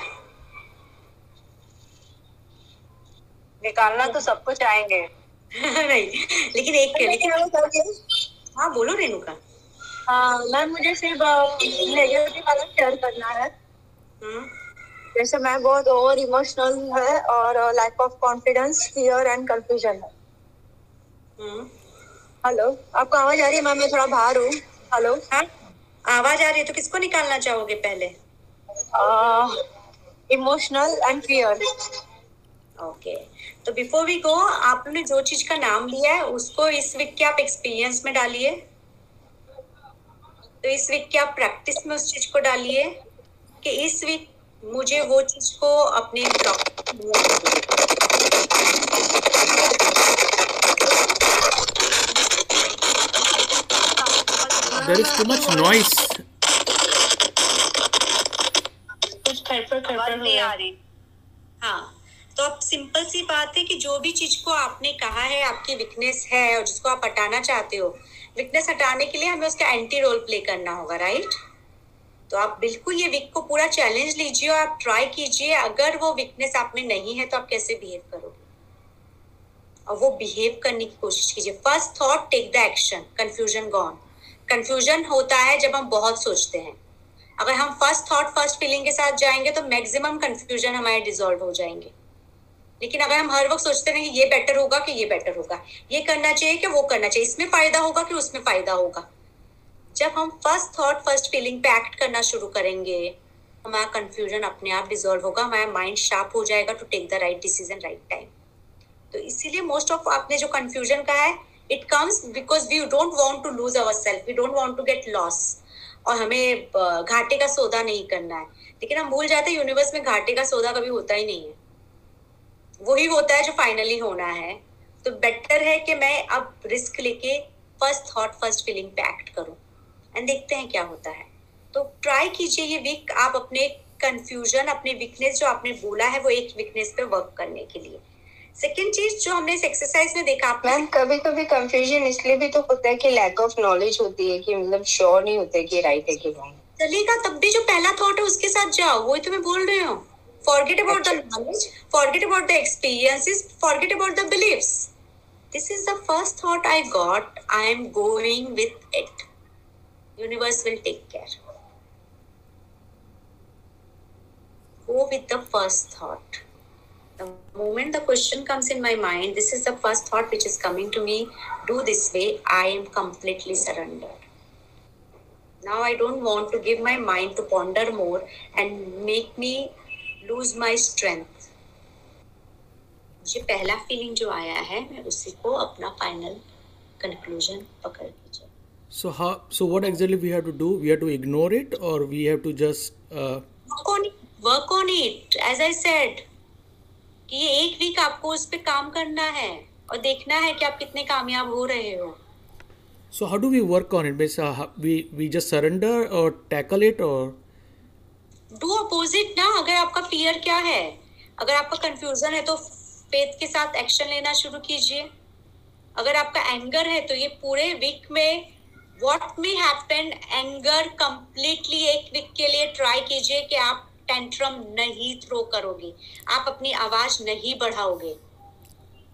निकालना तो सबको चाहेंगे नहीं लेकिन एक के लेकिन हाँ। बोलो रेणुका हाँ मैम मुझे सिर्फ़ नेगेटिव वाला शेयर करना है। हम्म, जैसे मैं बहुत ओवर इमोशनल है और lack of confidence fear and confusion है। हम्म। हेलो आपको आवाज़ आ रही है? मैम मैं थोड़ा बाहर हूँ। हेलो। हाँ? आवाज़ आ रही है तो किसको निकालना चाहोगे पहले? Emotional and fear okay. तो बिफोर वी गो आपने जो चीज़ का नाम लिया है उसको इस वीक के आप एक्सपीरियंस में डालिए। तो इस वीक के आप प्रैक्टिस में उस चीज़ को डालिए कि इस वीक मुझे वो चीज़ को अपने block There is too much noise. कुछ खड़पड़ खड़पड़ नहीं आ रही। हाँ तो अब सिंपल सी बात है कि जो भी चीज़ को आपने कहा है आपकी वीकनेस है और जिसको आप हटाना चाहते हो वीकनेस हटाने के लिए हमें उसका एंटी रोल प्ले करना होगा राइट तो आप बिल्कुल ये वीक को पूरा चैलेंज लीजिए और आप ट्राई कीजिए अगर वो वीकनेस आप में नहीं है तो आप कैसे बिहेव करोगे? और वो बिहेव करने की कोशिश कीजिए। First thought take the action confusion gone confusion होता है जब हम बहुत सोचते हैं। अगर हम फ़र्स्ट थॉट फ़र्स्ट फीलिंग के साथ जाएँगे तो मैक्सिमम कंफ्यूजन हमारे डिजॉल्व हो जाएँगे। लेकिन अगर हम हर वक्त सोचते रहें, ये बेटर होगा कि ये बेटर होगा। ये करना चाहिए कि वो करना चाहिए। इसमें फ़ायदा होगा कि उसमें फ़ायदा होगा। जब हम फ़र्स्ट थॉट फ़र्स्ट फीलिंग पे एक्ट करना शुरू करेंगे, हमारा कंफ्यूजन अपने आप डिजोल्व होगा, हमारा माइंड शार्प हो जाएगा to take the right decision right time तो इसीलिए मोस्ट ऑफ़ आपने जो कंफ्यूजन का है it comes because we don't want to lose our self we don't want to get loss और हमें घाटे का सौदा नहीं करना है। लेकिन हम भूल जाते हैं यूनिवर्स में घाटे का सौदा कभी होता ही नहीं है। वही होता है जो फाइनली होना है। तो बेटर है कि मैं अब रिस्क लेके फ़र्स्ट थॉट फ़र्स्ट फीलिंग पे एक्ट करूँ। एंड देखते हैं क्या होता है। तो ट्राई कीजिए ये वीक आप अपने कंफ्यूजन अपने वीकनेस जो आपने बोला है, वो एक वीकनेस पे वर्क करने के लिए। सेकेंड चीज़ जो हमने इस एक्सरसाइज में देखा आपने मैम कभी कभी कंफ्यूजन इसलिए भी तो होता है कि लैक ऑफ़ नॉलेज होती है कि मतलब श्योर नहीं होते कि राइट है कि रॉन्ग चलेगा तब भी जो पहला थॉट है उसके साथ जाओ वही तो मैं बोल रही हूँ। Forget about the knowledge forget about the experiences forget about the beliefs this is the first thought I got I am going with it universe will take care go with the first thought. Moment the question comes in my mind this is the first thought which is coming to me do this way i am completely surrendered now i don't want to give my mind to ponder more and make me lose my strength मुझे पहला feeling जो आया है मैं उसी को अपना final conclusion पकड़ लीजिए So how? So what exactly we have to do? We have to ignore it, or we have to just uh, work on it work on it as i said कि ये एक week आपको उस पे काम करना है और देखना है कि आप कितने कामयाब हो रहे हो। So how do we work on it? Means, uh, how- we we just surrender or tackle it or? Do opposite ना अगर आपका फियर क्या है? अगर आपका कंफ्यूजन है तो फेथ के साथ एक्शन लेना शुरू कीजिए। अगर आपका एंगर है तो ये पूरे वीक में what may happen anger completely एक वीक के लिए ट्राई कीजिए कि आप टेंट्रम नहीं थ्रो करोगे। आप अपनी आवाज़ नहीं बढ़ाओगे।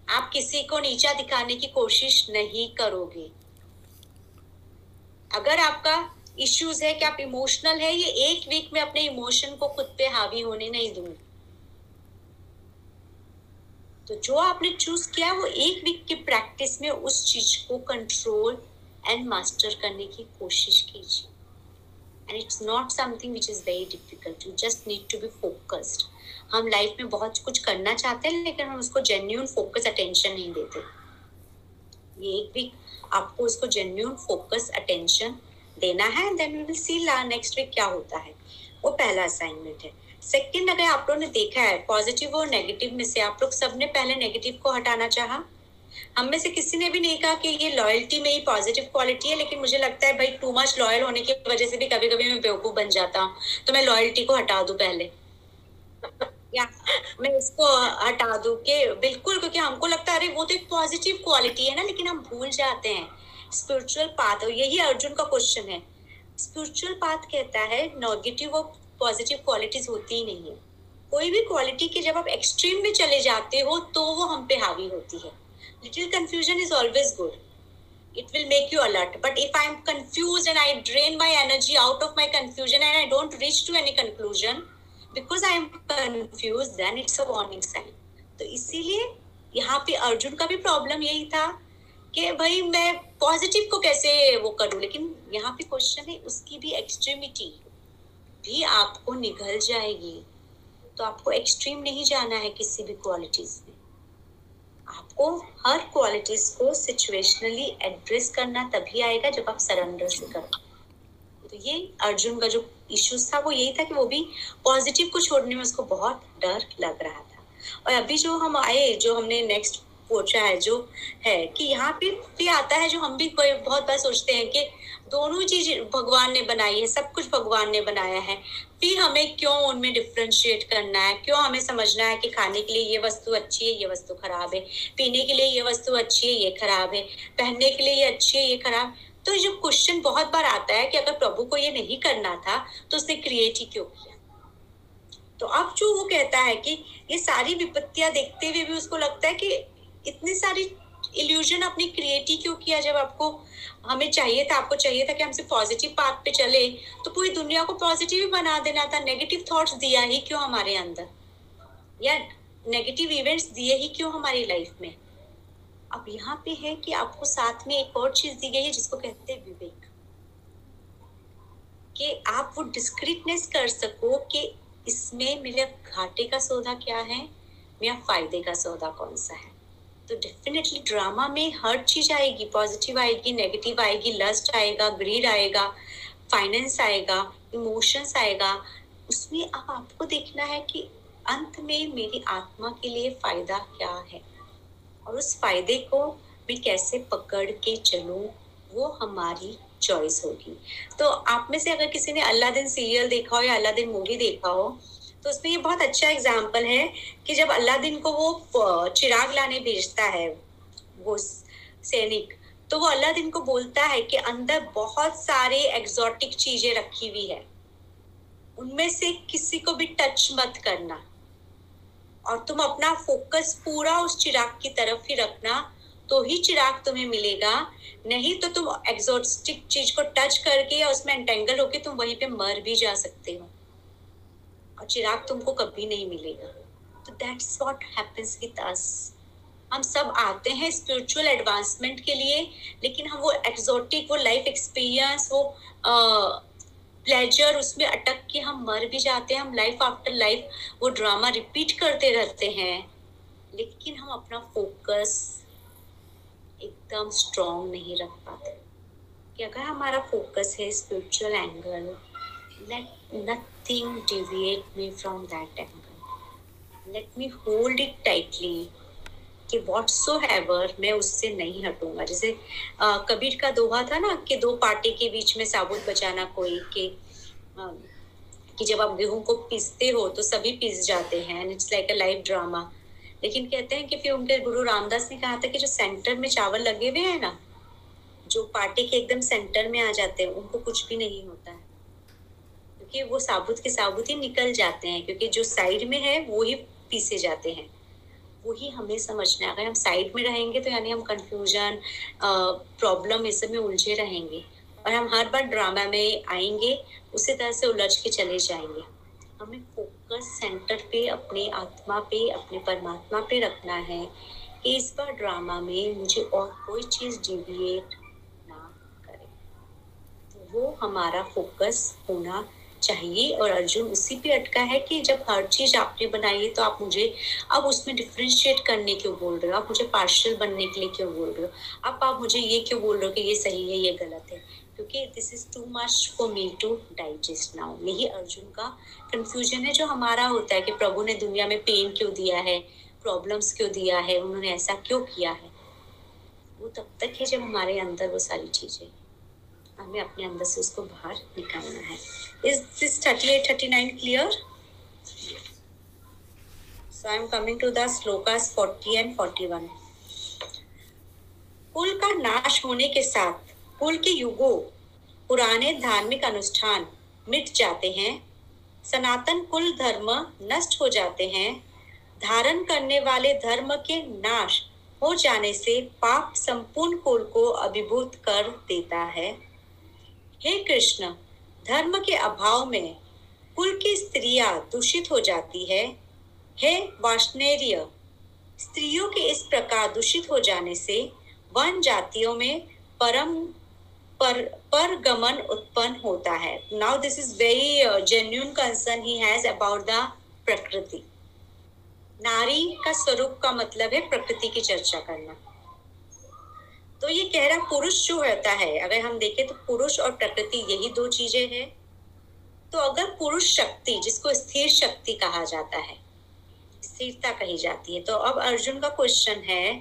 आप किसी को नीचा दिखाने की कोशिश नहीं करोगे। अगर आपका इश्यूज़ है कि आप इमोशनल है, ये एक वीक में अपने इमोशन को खुद पे हावी होने नहीं दूँगी। तो जो आपने चूज़ किया, वो एक वीक की प्रैक्टिस में उस चीज़ को कंट्रोल एंड मास्टर करने की कोशिश कीजिए। And it's not something which is very difficult you just need to be focused हम लाइफ में बहुत कुछ करना चाहते हैं, लेकिन हम उसको जेन्यून फोकस अटेंशन नहीं देते। ये एक वीक आपको उसको जेन्यून फोकस अटेंशन देना है then we will see next week क्या होता है। वो पहला असाइनमेंट है। सेकंड अगर आप लोगों ने देखा है पॉजिटिव और नेगेटिव में से आप लोग सबने पहले नेगेटिव को हटाना चाहा? हम में से किसी ने भी नहीं कहा कि ये लॉयल्टी में ही पॉजिटिव क्वालिटी है, लेकिन मुझे लगता है भाई टू मच लॉयल होने की वजह से भी कभी कभी मैं बेवकूफ़ बन जाता हूँ। तो मैं लॉयल्टी को हटा दू पहले। या मैं इसको हटा दू के बिल्कुल, क्योंकि हमको लगता है, अरे वो तो एक पॉजिटिव क्वालिटी है ना, लेकिन हम भूल जाते हैं। स्पिरिचुअल पाथ यही अर्जुन का क्वेश्चन है। स्पिरिचुअल पाथ कहता है नेगेटिव और पॉजिटिव क्वालिटीज होती ही नहीं है। कोई भी क्वालिटी के जब आप एक्सट्रीम में चले जाते हो तो वो हम पे हावी होती है। Little confusion is always good it will make you alert but if i'm confused and i drain my energy out of my confusion and i don't reach to any conclusion because i am confused then it's a warning sign तो इसीलिए यहाँ पे अर्जुन का भी problem यही था कि भाई मैं पॉजिटिव को कैसे वो करूँ लेकिन यहाँ पे क्वेश्चन है उसकी भी एक्सट्रीमिटी भी आपको निगल जाएगी तो आपको एक्सट्रीम नहीं जाना है किसी भी क्वालिटीज में आपको हर क्वालिटीज को सिचुएशनली एड्रेस करना तभी आएगा जब आप सरेंडर से करो। तो ये अर्जुन का जो इश्यूज़ था, वो यही था कि वो भी पॉजिटिव को छोड़ने में उसको बहुत डर लग रहा था। और अभी जो हम आए, जो हमने नेक्स्ट पूछा है, जो है, कि यहाँ पे भी आता है, जो हम भी बहुत बार सोचते हैं कि दोनों चीज़ भगवान ने बनाई है, सब कुछ भगवान ने बनाया है, फिर हमें क्यों उनमें डिफ्रेंशिएट करना है? क्यों हमें समझना है कि खाने के लिए ये वस्तु अच्छी है, ये वस्तु खराब है? पीने के लिए ये वस्तु अच्छी है, ये खराब है? पहनने के लिए ये अच्छी है, ये खराब? तो जो क्वेश्चन बहुत बार आता है कि अगर प्रभु को ये नहीं करना था तो उसने क्रिएट ही क्यों किया? तो अब जो वो कहता है कि ये सारी विपत्तियाँ देखते हुए भी उसको लगता है कि इतनी सारी इल्यूजन आपने क्रिएट ही क्यों किया? जब आपको हमें चाहिए था, आपको चाहिए था कि हमसे पॉजिटिव पाथ पे चले तो पूरी दुनिया को पॉजिटिव ही बना देना था नेगेटिव थॉट्स दिया ही क्यों हमारे अंदर? या नेगेटिव इवेंट्स दिए ही क्यों हमारी लाइफ में? अब यहाँ पे है कि आपको साथ में एक और चीज़ दी गई है, जिसको कहते हैं विवेक। कि आप वो डिस्क्रीटनेस कर सको कि इसमें मेरे घाटे का सौदा क्या है, मेरा फ़ायदे का सौदा कौन सा है। तो डेफिनेटली ड्रामा में हर चीज़ आएगी पॉजिटिव आएगी नेगेटिव आएगी लस्ट आएगा ग्रीड आएगा फाइनेंस आएगा इमोशंस आएगा। उसमें अब आपको देखना है कि अंत में मेरी आत्मा के लिए फ़ायदा क्या है और उस फ़ायदे को मैं कैसे पकड़ के चलूँ, वो हमारी चॉइस होगी। तो आप में से अगर किसी ने अल्लाह दिन सीरियल देखा हो या अल्लाह दिन मूवी देखा हो तो उसमें ये बहुत अच्छा एग्ज़ाम्पल है कि जब अल्लाह अल्लादीन को वो चिराग लाने भेजता है, वो सैनिक तो वो अल्लादीन को बोलता है कि अंदर बहुत सारे एग्जॉटिक चीज़ें रखी हुई है। उनमें से किसी को भी टच मत करना। और तुम अपना फोकस पूरा उस चिराग की तरफ़ ही रखना तो ही चिराग तुम्हें मिलेगा। नहीं तो तुम एग्जॉटिक चीज़ को टच करके या उसमें एंटेंगल होके तुम वहीं पे मर भी जा सकते हो। और चिराग तुमको कभी नहीं मिलेगा। तो दैट्स हैपेंस विद अस हम सब आते हैं स्पिरिचुअल एडवांसमेंट के लिए, लेकिन हम वो एक्सोटिक वो लाइफ एक्सपीरियंस वो प्लेजर उसमें अटक के हम मर भी जाते हैं, हम लाइफ आफ्टर लाइफ वो ड्रामा रिपीट करते रहते हैं। लेकिन हम अपना फोकस एकदम स्ट्रॉन्ग नहीं रख पाते। कि अगर हमारा फोकस है spiritual angle let nothing deviate me from that angle. Let me hold it tightly कि एवर मैं उससे नहीं हटूँगा। जैसे आ, कबीर का दोहा था ना कि दो पार्टी के बीच में साबुत बचाना कोई के आ, कि जब आप गेहूँ को पीसते हो तो सभी पीस जाते हैं it's like a live drama लेकिन कहते हैं कि फिर उनके गुरु रामदास ने कहा था कि जो सेंटर में चावल लगे हुए हैं ना जो पार्टी के एकदम सेंटर में आ जाते हैं उनको कुछ भी नहीं होता। है क्योंकि वो साबुत के साबुत ही निकल जाते हैं, क्योंकि जो साइड में है, वो ही पीसे जाते हैं। वही हमें समझना है अगर हम साइड में रहेंगे तो यानी हम कंफ्यूजन प्रॉब्लम इस में उलझे रहेंगे। और हम हर बार ड्रामा में आएँगे, उसी तरह से उलझ के चले जाएँगे। हमें फोकस सेंटर पे, अपने आत्मा पे, अपने परमात्मा पे रखना है कि इस बार ड्रामा में मुझे और कोई चीज़ डिविएट ना करे। तो वो हमारा फोकस होना चाहिए और अर्जुन उसी पे अटका है कि जब हर चीज़ आपने बनाई है तो आप मुझे अब उसमें डिफ्रेंशिएट करने क्यों बोल रहे हो? आप मुझे पार्शियल बनने के लिए क्यों बोल रहे हो? अब आप मुझे ये क्यों बोल रहे हो कि ये सही है, ये गलत है? क्योंकि this is too much for me to digest now यही अर्जुन का कंफ्यूजन है जो हमारा होता है कि प्रभु ने दुनिया में पेन क्यों दिया है? प्रॉब्लम्स क्यों दिया है? उन्होंने ऐसा क्यों किया है? वो तब तक है जब हमारे अंदर वो सारी चीज़ें हमें अपने अंदर से उसको बाहर निकालना है। Is this thirty eight thirty nine clear so I am coming to the shlokas forty and forty one कुल का नाश होने के साथ कुल के युगों, पुराने धार्मिक अनुष्ठान मिट जाते हैं, सनातन कुल धर्म नष्ट हो जाते हैं, धारण करने वाले धर्म के नाश हो जाने से पाप संपूर्ण कुल को अभिभूत कर देता है। हे कृष्ण, धर्म के अभाव में कुल की स्त्रियाँ दूषित हो जाती है। हे वाष्णेर्य, स्त्रियों के इस प्रकार दूषित हो जाने से वन जातियों में परम पर पर गमन उत्पन्न होता है। Now this is very genuine concern he has about the Prakriti. नारी का स्वरूप का मतलब है प्रकृति की चर्चा करना। तो ये कह रहा पुरुष जो होता है, अगर हम देखें तो पुरुष और प्रकृति यही दो चीज़ें हैं। तो अगर पुरुष शक्ति, जिसको स्थिर शक्ति कहा जाता है, स्थिरता कही जाती है तो अब अर्जुन का क्वेश्चन है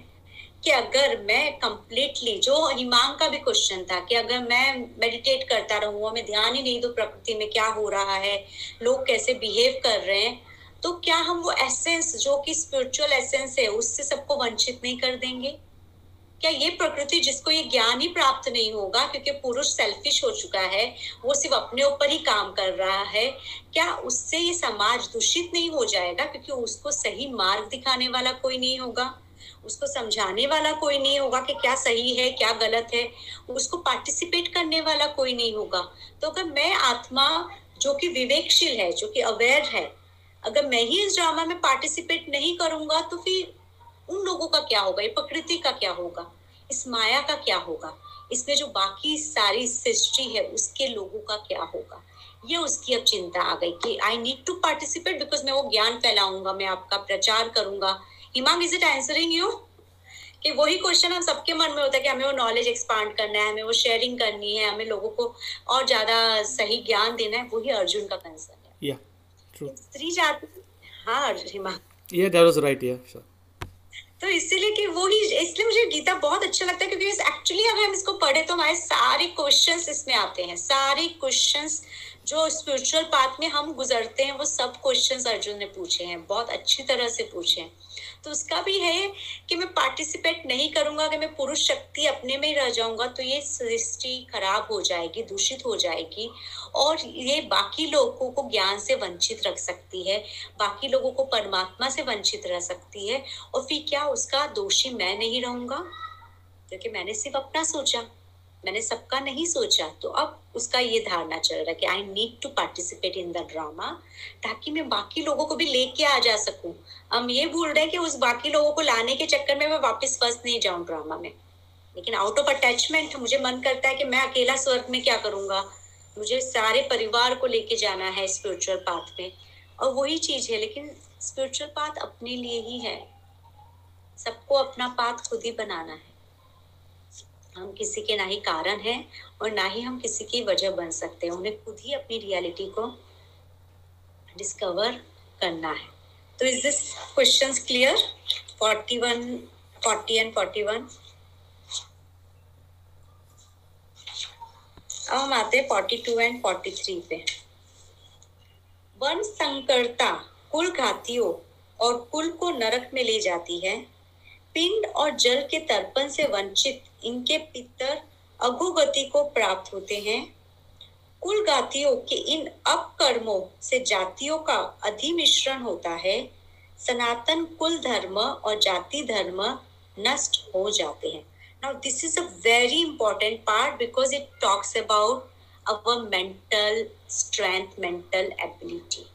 कि अगर मैं कंप्लीटली जो हिमांग का भी क्वेश्चन था कि अगर मैं मेडिटेट करता रहूँ मैं ध्यान ही नहीं दो प्रकृति में क्या हो रहा है, लोग कैसे बिहेव कर रहे हैं तो क्या हम वो एसेंस जो कि स्पिरिचुअल एसेंस है, उससे सबको वंचित नहीं कर देंगे? क्या ये प्रकृति जिसको ये ज्ञान ही प्राप्त नहीं होगा, क्योंकि पुरुष सेल्फिश हो चुका है, वो सिर्फ़ अपने ऊपर ही काम कर रहा है, क्या उससे ये समाज दूषित नहीं हो जाएगा, क्योंकि उसको सही मार्ग दिखाने वाला कोई नहीं होगा, उसको समझाने वाला कोई नहीं होगा कि क्या सही है, क्या गलत है, उसको पार्टिसिपेट करने वाला कोई नहीं होगा। तो अगर मैं आत्मा जो कि विवेकशील है, जो कि अवेयर है, अगर मैं ही इस ड्रामा में पार्टिसिपेट नहीं करूँगा तो फिर उन लोगों का क्या होगा? ये प्रकृति का क्या होगा? इस माया का क्या होगा? इसमें जो बाकी सारी सृष्टि है उसके लोगों का क्या होगा? ये उसकी अब चिंता आ गई कि I need to participate because मैं वो ज्ञान फैलाऊँगा मैं आपका प्रचार करूँगा। Himang is it answering you कि वही क्वेश्चन हम सबके मन में होता है कि हमें वो नॉलेज एक्सपांड करना है हमें वो शेयरिंग करनी है हमें लोगों को और ज़्यादा सही ज्ञान देना है वही अर्जुन का कंसर्न है। Yeah. स्त्री जाति हाँ Arjun Yeah, that was right. Yeah, sure. तो इसीलिए कि वो ही, इसलिए मुझे गीता बहुत अच्छा लगता है, क्योंकि एक्चुअली अगर हम इसको पढ़े तो हमारे सारे क्वेश्चंस इसमें आते हैं। सारे क्वेश्चंस जो स्पिरिचुअल पाथ में हम गुजरते हैं, वो सब क्वेश्चंस अर्जुन ने पूछे हैं, बहुत अच्छी तरह से पूछे हैं। तो उसका भी है कि मैं पार्टिसिपेट नहीं करूँगा, अगर मैं पुरुष शक्ति अपने में ही रह जाऊँगा तो ये सृष्टि खराब हो जाएगी, दूषित हो जाएगी, और ये बाकी लोगों को ज्ञान से वंचित रख सकती है, बाकी लोगों को परमात्मा से वंचित रह सकती है, और फिर क्या उसका दोषी मैं नहीं रहूँगा? क्योंकि मैंने सिर्फ़ अपना सोचा। मैंने सबका नहीं सोचा तो अब उसका ये धारणा चल रहा है कि I need to participate in the drama ताकि मैं बाकी लोगों को भी लेके आ जा सकूँ। हम ये भूल रहे हैं कि उस बाकी लोगों को लाने के चक्कर में मैं वापस फंस नहीं जाऊँ ड्रामा में। लेकिन आउट ऑफ़ अटैचमेंट मुझे मन करता है कि मैं अकेला स्वर्ग में क्या करूँगा? मुझे सारे परिवार को लेके जाना है स्पिरिचुअल पाथ में और वही चीज़ है, लेकिन स्पिरिचुअल पाथ अपने लिए ही है। सबको अपना पाथ खुद ही बनाना है। हम किसी के ना ही कारण है और ना ही हम किसी की वजह बन सकते हैं। उन्हें खुद ही अपनी रियलिटी को डिस्कवर करना है। तो is this questions clear 41 40 and 41 अब हम आते हैं 42 एंड 43 पे। वन संकरता कुल घातियों और कुल को नरक में ले जाती है। पिंड और जल के तर्पण से वंचित इनके पितर अगोगति को प्राप्त होते हैं। कुल गातियों के इन अपकर्मों से जातियों का अधिमिश्रण होता है। सनातन कुल धर्म और जाति धर्म नष्ट हो जाते हैं। Now, this is a very important part because it talks about our mental strength, mental ability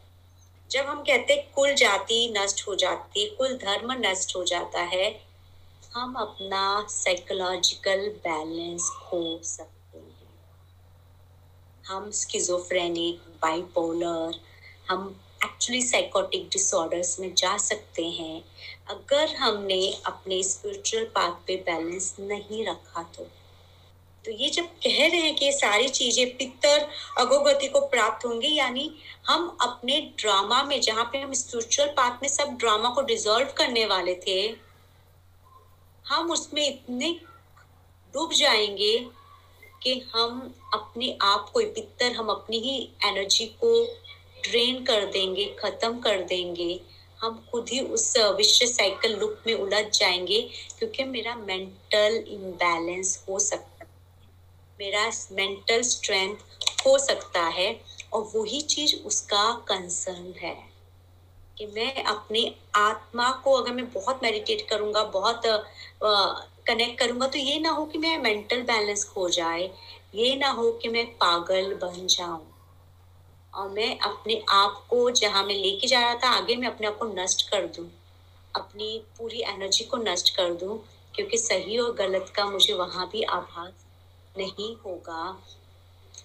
जब हम कहते हैं, कुल जाति नष्ट हो जाती, कुल धर्म नष्ट हो जाता है, हम अपना साइकोलॉजिकल बैलेंस खो सकते हैं। हम स्किजोफ्रेनिक बाइपोलर हम एक्चुअली साइकोटिक डिसऑर्डर्स में जा सकते हैं। अगर हमने अपने स्पिरिचुअल पाथ पे बैलेंस नहीं रखा तो। तो ये जब कह रहे हैं कि ये सारी चीज़ें पितर अगोगति को प्राप्त होंगी, यानी हम अपने ड्रामा में, जहाँ पे हम स्पिरिचुअल पाथ में सब ड्रामा को डिजोल्व करने वाले थे, हम उसमें इतने डूब जाएँगे कि हम अपने आप को पितर हम अपनी ही एनर्जी को ड्रेन कर देंगे, खत्म कर देंगे। हम खुद ही उस विश्व साइकिल लूप में उलझ जाएँगे, क्योंकि मेरा मेंटल इम्बैलेंस हो सकता मेरा मेंटल स्ट्रेंथ हो सकता है और वही चीज़ उसका कंसर्न है कि मैं अपनी आत्मा को अगर मैं बहुत मेडिटेट करूँगा, बहुत कनेक्ट करूँगा तो ये ना हो कि मैं मेंटल बैलेंस खो जाए, ये ना हो कि मैं पागल बन जाऊँ। और मैं अपने आप को जहाँ मैं लेके जा रहा था, आगे मैं अपने आप को नष्ट कर दूँ, अपनी पूरी एनर्जी को नष्ट कर दूँ, क्योंकि सही और गलत का मुझे वहाँ भी आभास नहीं होगा।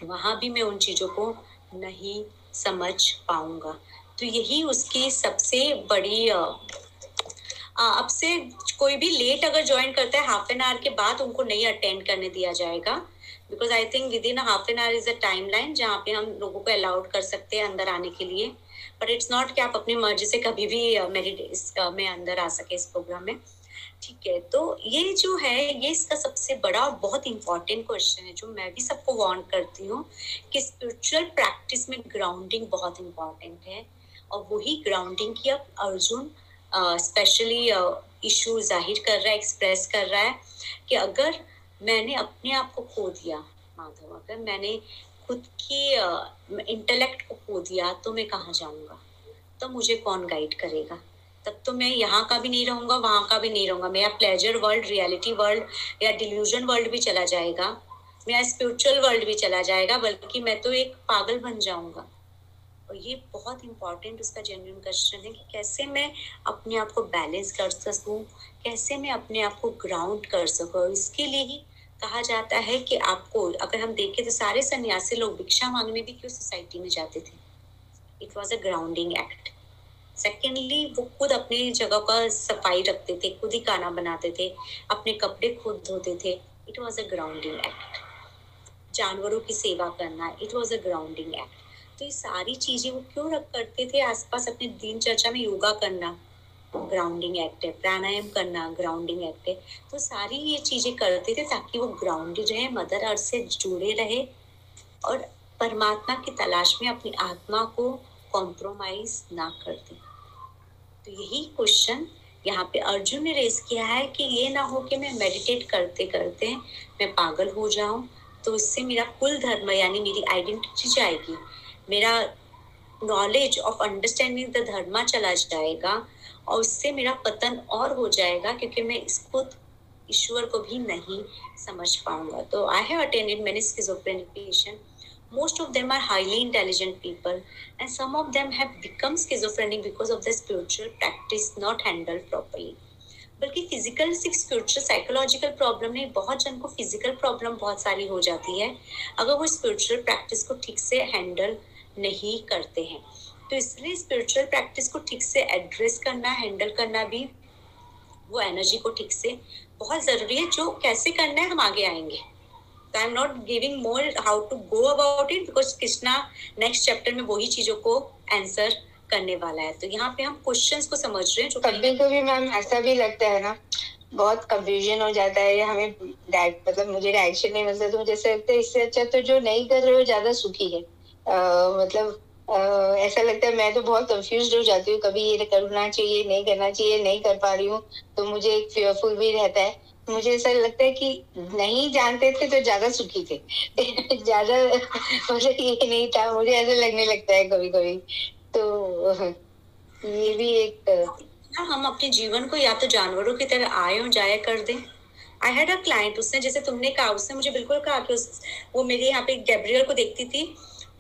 वहाँ भी मैं उन चीज़ों को नहीं समझ पाऊँगा। तो यही उसकी सबसे बड़ी अब से कोई भी लेट अगर ज्वाइन करता है हाफ़ एन आवर के बाद उनको नहीं अटेंड करने दिया जाएगा। Because I think within half an hour is a timeline जहाँ पे हम लोगों को अलाउड कर सकते हैं अंदर आने के लिए। बट इट्स नॉट कि आप अपनी मर्ज़ी से कभी भी मेरी में अंदर आ सके इस प्रोग्राम में। ठीक है तो ये जो है, ये इसका सबसे बड़ा और बहुत इंपॉर्टेंट क्वेश्चन है, जो मैं भी सबको वार्न करती हूँ कि स्पिरिचुअल प्रैक्टिस में ग्राउंडिंग बहुत इंपॉर्टेंट है। और वही ग्राउंडिंग की अब अर्जुन स्पेशली इशू ज़ाहिर कर रहा है एक्सप्रेस कर रहा है कि अगर मैंने अपने आप को खो दिया, माधव, अगर मैंने खुद की इंटेलेक्ट को खो दिया तो मैं कहाँ जाऊँगा? तो मुझे कौन गाइड करेगा? तब तो मैं यहाँ का भी नहीं रहूँगा, वहाँ का भी नहीं रहूँगा। मेरा प्लेजर वर्ल्ड रियलिटी वर्ल्ड या डिल्यूजन वर्ल्ड भी चला जाएगा। मेरा स्पिरिचुअल वर्ल्ड भी चला जाएगा, बल्कि मैं तो एक पागल बन जाऊँगा। और ये बहुत इंपॉर्टेंट उसका जेन्यून क्वेश्चन है कि कैसे मैं अपने आप को बैलेंस कर सकूँ? कैसे मैं अपने आप को ग्राउंड कर सकूँ? इसके लिए ही कहा जाता है कि आपको, अगर हम देखें तो सारे सन्यासी लोग भिक्षा मांगने भी क्यों सोसाइटी में जाते थे? It was a grounding act secondly वो खुद अपनी जगह का सफ़ाई रखते थे, खुद ही खाना बनाते थे, अपने कपड़े खुद धोते थे। It was a grounding act जानवरों की सेवा करना it was a grounding act तो ये सारी चीज़ें वो क्यों रख करते थे? आसपास अपने दिनचर्चा में योगा करना ग्राउंडिंग एक्ट है, प्राणायाम करना ग्राउंडिंग एक्ट है। तो सारी ये चीज़ें करते थे ताकि वो ग्राउंडेड रहे मदर अर्थ से जुड़े रहे और परमात्मा की तलाश में अपनी आत्मा को कॉम्प्रोमाइज ना कर दे। तो यही क्वेश्चन यहाँ पे अर्जुन ने रेस किया है कि ये ना हो कि मैं मेडिटेट करते करते मैं पागल हो जाऊँ तो इससे मेरा कुल धर्म यानी मेरी आइडेंटिटी जाएगी। मेरा knowledge of understanding the dharma चला जाएगा और उससे मेरा पतन और हो जाएगा क्योंकि मैं इसको ईश्वर को भी नहीं समझ पाऊँगा। तो I have attended many schizophrenic patient most of them are highly intelligent people, and some of them have become schizophrenic because of the spiritual practice not handled properly. बल्कि फ़िज़िकल सिर्फ़ स्पिरिचुअल साइकोलॉजिकल प्रॉब्लम नहीं, बहुत जन को physical problem बहुत सारी हो जाती है, अगर वो स्पिरिचुअल प्रैक्टिस को ठीक से हैंडल नहीं करते हैं। तो इसलिए स्पिरिचुअल प्रैक्टिस को ठीक से एड्रेस करना हैंडल करना भी वो एनर्जी को ठीक से बहुत ज़रूरी है, जो कैसे करना है, हम आगे आएँगे। तो I am not giving more how to go about it because Krishna next chapter में वही चीज़ों को आंसर करने वाला है। तो यहाँ पे हम क्वेश्चंस को समझ रहे हैं जो कभी कभी मैम ऐसा भी लगता है ना बहुत कंफ्यूजन हो जाता है हमें डायरेक्ट मतलब मुझे डायरेक्शन नहीं मिलता तो मुझे ऐसा लगता है इससे अच्छा तो जो नहीं कर रहे हो ज़्यादा सुखी है। आ, मतलब Uh, ऐसा लगता है मैं तो बहुत कंफ्यूज हो जाती हूँ कभी ये करना चाहिए नहीं करना चाहिए नहीं कर पा रही हूँ तो मुझे एक फेयरफुल भी रहता है। मुझे ऐसा लगता है कि नहीं जानते थे तो ज़्यादा सुखी थे। ज़्यादा मुझे ये नहीं था, मुझे ऐसा लगने लगता है कभी कभी तो ये भी एक हम अपने जीवन को या तो जानवरों की तरह आए और जाया कर दें। आई हैड अ क्लाइंट उसने जैसे तुमने कहा, उसने मुझे बिल्कुल कहा कि उस, वो मेरे यहाँ पे गैब्रियल को देखती थी।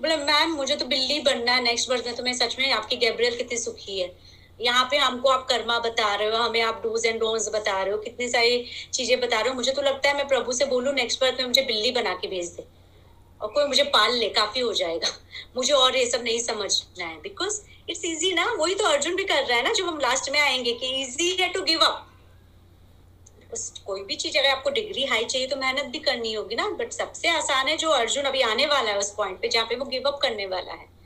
बोला, मैम, मुझे तो बिल्ली बनना है नेक्स्ट बर्थ में तो मैं सच में आपकी गैब्रियल कितनी सुखी है। यहाँ पे हमको आप कर्मा बता रहे हो, हमें आप डूज एंड डोंट्स बता रहे हो, कितनी सारी चीज़ें बता रहे हो। मुझे तो लगता है मैं प्रभु से बोलूँ नेक्स्ट बर्थ में मुझे बिल्ली बना के भेज दे और कोई मुझे पाल ले, काफ़ी हो जाएगा। मुझे और ये सब नहीं समझना है बिकॉज़ इट्स इजी ना, वही तो अर्जुन भी कर रहा है ना जो हम लास्ट में आएँगे कि इजी है टू गिव अप कोई भी चीज़, अगर आपको डिग्री हाई चाहिए तो मेहनत भी करनी होगी ना बट सबसे आसान है जो अर्जुन अभी आने वाला है उस पॉइंट पे, जहाँ पे वो गिव अप करने वाला है।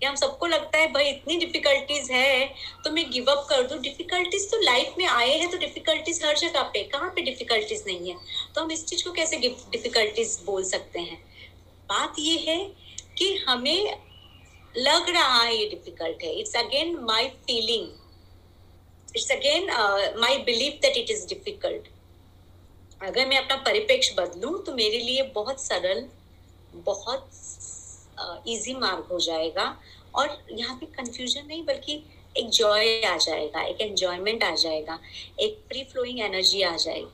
कि हम सबको लगता है, भाई, इतनी डिफिकल्टीज है तो मैं गिव अप कर दूँ। डिफिकल्टीज तो लाइफ में आए हैं तो डिफिकल्टीज हर जगह पे कहाँ पे डिफिकल्टीज नहीं है? तो हम इस चीज़ को कैसे डिफिकल्टीज बोल सकते हैं? बात ये है कि हमें लग रहा है ये डिफ़िकल्ट है। It's again my feeling it's again my believe that it is difficult अगर मैं अपना परिपेक्ष बदलूं तो मेरे लिए बहुत सरल, बहुत इजी मार्ग हो जाएगा। और यहाँ पे कंफ्यूजन नहीं, बल्कि एक जॉय आ जाएगा, एक एंजॉयमेंट आ जाएगा, एक फ्री फ्लोइंग एनर्जी आ जाएगी।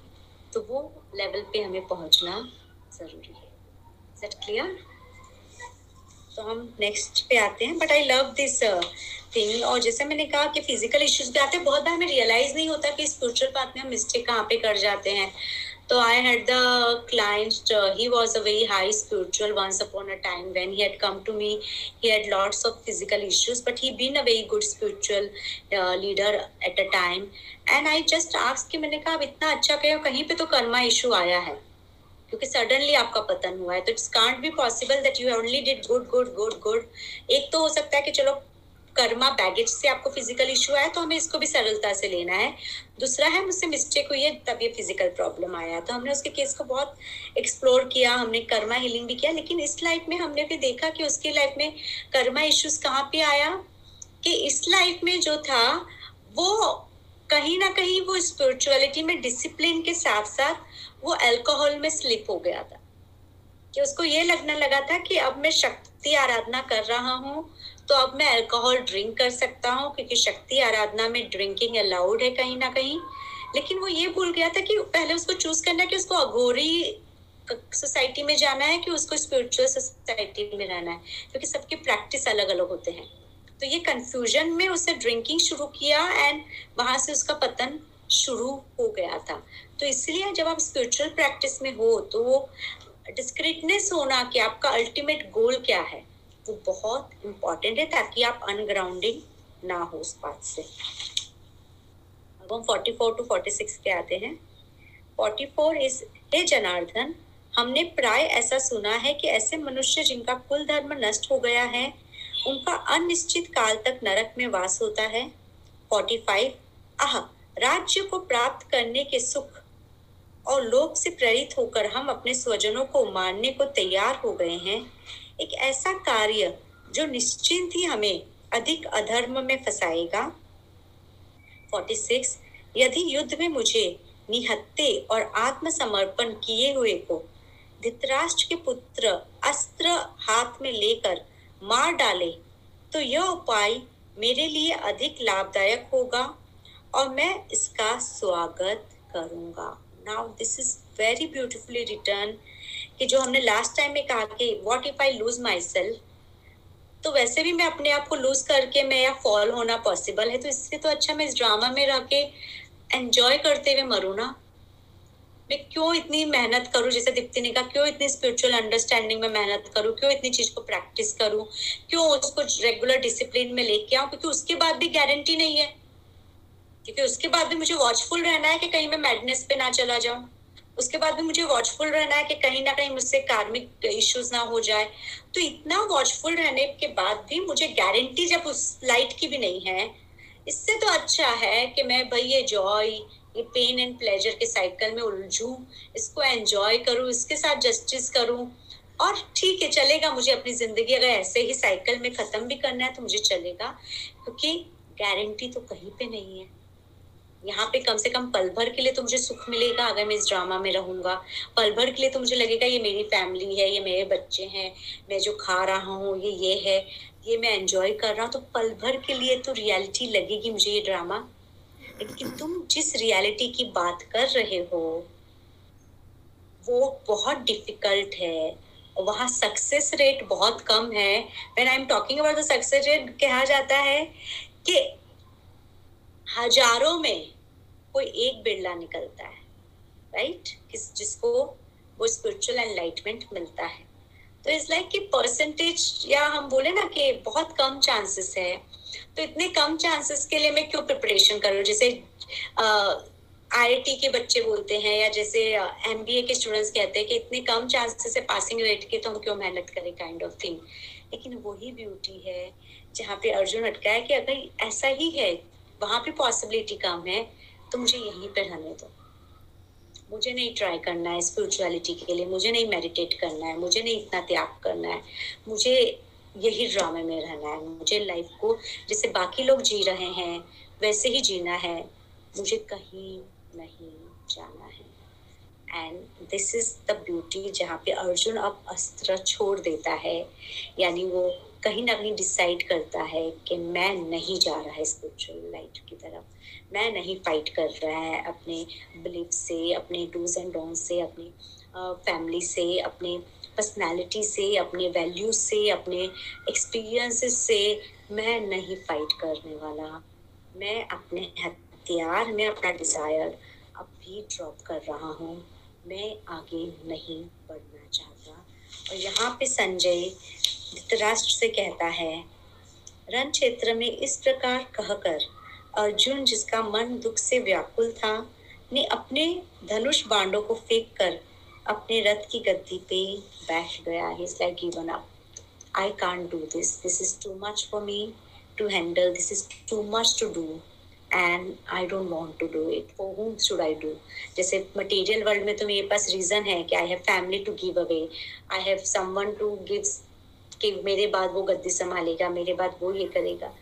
तो वो लेवल पे हमें पहुँचना ज़रूरी है। क्लियर तो हम नेक्स्ट पे आते हैं but I love this thing और जैसे मैंने कहा कि फ़िज़िकल इश्यूज़ भी आते हैं, बहुत बार हमें रियलाइज़ नहीं होता कि स्पिरिचुअल पाथ में हम मिस्टेक कहाँ पे कर जाते हैं। So I had the client, uh, he was a very high spiritual once upon a time when he had come to me. He had lots of physical issues, but he been a very good spiritual uh, leader at a time. And I just asked कि मैंने कहा अब इतना अच्छा कहो कहीं पे तो कर्मा इशू आया है क्योंकि सडनली आपका पतन हुआ है तो it's can't be possible that you only did good good good good एक तो हो सकता है कि चलो कर्मा बैगेज से आपको फ़िज़िकल इशू आया तो हमें इसको भी सरलता से लेना है। दूसरा है मुझसे मिस्टेक हुई है, तब ये फ़िज़िकल प्रॉब्लम आया। तो हमने उसके केस को बहुत एक्सप्लोर किया, हमने कर्मा हीलिंग भी किया, लेकिन इस लाइफ में हमने भी देखा कि उसकी लाइफ में कर्मा इश्यूज़ कहाँ पे आया, कि इस लाइफ में जो था, वो कहीं ना कहीं वो स्पिरिचुअलिटी में डिसिप्लिन के साथ साथ वो अल्कोहल में स्लिप हो गया था। कि उसको ये लगने लगा था कि अब मैं शक्ति आराधना कर रहा हूँ तो अब मैं अल्कोहल ड्रिंक कर सकता हूँ, क्योंकि शक्ति आराधना में ड्रिंकिंग अलाउड है कहीं ना कहीं। लेकिन वो ये भूल गया था कि पहले उसको चूज़ करना कि उसको अघोरी सोसाइटी में जाना है कि उसको स्पिरिचुअल सोसाइटी में रहना है, क्योंकि सबके प्रैक्टिस अलग अलग होते हैं। तो ये कंफ्यूजन में उसने ड्रिंकिंग शुरू किया एंड वहाँ से उसका पतन शुरू हो गया था। तो इसलिए जब आप स्पिरिचुअल प्रैक्टिस में हो तो वो डिस्क्रिटनेस होना कि आपका अल्टीमेट गोल क्या है वो बहुत इंपॉर्टेंट है ताकि आप अनग्राउंडिंग ना हो उस बात से। अब हम 44 टू 46 के आते हैं। 44 इज़ हे जनार्दन, हमने प्राय ऐसा सुना है कि ऐसे मनुष्य जिनका कुल धर्म नष्ट हो गया है, उनका अनिश्चित काल तक नरक में वास होता है। 45 आह, राज्य को प्राप्त करने के सुख और लोभ से प्रेरित होकर हम अपने स्वजनों को मारने को तैयार हो गए हैं। एक ऐसा कार्य जो निश्चिंत ही हमें अधिक अधर्म में फंसाएगा? 46 यदि युद्ध में मुझे निहत्ते और आत्मसमर्पण किए हुए को धृतराष्ट्र के पुत्र अस्त्र हाथ में लेकर मार डाले तो यह उपाय मेरे लिए अधिक लाभदायक होगा और मैं इसका स्वागत करूँगा। Now this is very beautifully return कि जो हमने लास्ट टाइम में कहा कि what if I lose myself तो वैसे भी मैं अपने आप को लूज करके मैं या फॉल होना पॉसिबल है तो इससे तो अच्छा मैं इस ड्रामा में रह के एंजॉय करते हुए मरू ना। मैं क्यों इतनी मेहनत करूँ, जैसे दीप्ति ने कहा, क्यों इतनी स्पिरिचुअल अंडरस्टैंडिंग में मेहनत करूँ, क्यों इतनी चीज़ को प्रैक्टिस करूँ, क्यों उसको रेगुलर डिसिप्लिन में लेके आऊँ, क्योंकि उसके बाद भी गारंटी नहीं है। क्योंकि उसके बाद भी मुझे वॉचफुल रहना है कि कहीं मैं मैडनेस पे ना चला जाऊँ। उसके बाद भी मुझे वॉचफुल रहना है कि कहीं ना कहीं मुझसे कार्मिक इश्यूज़ ना हो जाए। तो इतना वॉचफुल रहने के बाद भी मुझे गारंटी जब उस लाइट की भी नहीं है, इससे तो अच्छा है कि मैं भाई ये जॉय ये पेन एंड प्लेजर के साइकिल में उलझू, इसको एंजॉय करूँ, इसके साथ जस्टिस करूँ। और ठीक है, चलेगा मुझे अपनी ज़िंदगी अगर ऐसे ही साइकिल में खत्म भी करना है तो मुझे चलेगा, क्योंकि गारंटी तो कहीं पे नहीं है। यहाँ पे कम से कम पल भर के लिए तो मुझे सुख मिलेगा अगर मैं इस ड्रामा में रहूँगा। पल भर के लिए तो मुझे लगेगा ये मेरी फैमिली है, ये मेरे बच्चे हैं, मैं जो खा रहा हूँ, ये ये है, ये मैं एंजॉय कर रहा हूँ। तो पल भर के लिए तो रियलिटी लगेगी मुझे ये ड्रामा लेकिन तुम जिस रियलिटी की बात कर रहे हो, वो बहुत डिफ़िकल्ट है। वहाँ सक्सेस रेट बहुत कम है। When I am talking about the success rate कहा जाता है कि हज़ारों में कोई एक बिरला निकलता है राइट किस, जिसको वो स्पिरिचुअल एनलाइटमेंट मिलता है। तो इट्स लाइक कि परसेंटेज या हम बोले ना कि बहुत कम चांसेस है। तो इतने कम चांसेस के लिए मैं क्यों प्रिपरेशन करूँ जैसे आईआईटी के बच्चे बोलते हैं, या जैसे एमबीए के स्टूडेंट्स कहते हैं कि इतने कम चांसेस है पासिंग रेट के तो हम क्यों मेहनत करें काइंड ऑफ़ थिंग लेकिन वही ब्यूटी है, जहाँ पे अर्जुन अटका है कि अगर ऐसा ही है, वहाँ पे पॉसिबिलिटी कम है तो मुझे यहीं पे रहने दो। मुझे नहीं ट्राई करना है स्पिरिचुअलिटी के लिए, मुझे नहीं मेडिटेट करना है, मुझे नहीं इतना त्याग करना है। मुझे यही ड्रामे में रहना है। मुझे लाइफ को जैसे बाकी लोग जी रहे हैं, वैसे ही जीना है। मुझे कहीं नहीं जाना है। And this is the beauty जहाँ पे अर्जुन अब अस्त्र छोड़ देता है। यानी वो कहीं ना कहीं डिसाइड करता है कि मैं नहीं जा रहा है स्पिरिचुअल लाइट की तरफ़। मैं नहीं फाइट कर रहा है अपने बिलीफ से, अपने डूज एंड डोंट से, अपनी फैमिली से, अपने पर्सनालिटी से, अपने वैल्यूज़ से, अपने एक्सपीरियंसेस से मैं नहीं फाइट करने वाला। मैं अपने हथियार, में अपना डिज़ायर अब भी ड्रॉप कर रहा हूँ। मैं आगे नहीं बढ़ना चाहता। और यहाँ पे संजय धृतराष्ट्र से कहता है, रण क्षेत्र में इस प्रकार कहकर अर्जुन, जिसका मन दुख से व्याकुल था, ने अपने धनुष बांडों को फेंक कर अपने रथ की गद्दी पे बैठ गया। He like given up I can't do this this is too much for me to handle this is too much to do and I don't want to do it for whom should I do जैसे material world में तो मेरे पास reason है कि I have family to give away I have someone to give कि मेरे बाद वो गद्दी संभालेगा, मेरे बाद वो ये करेगा।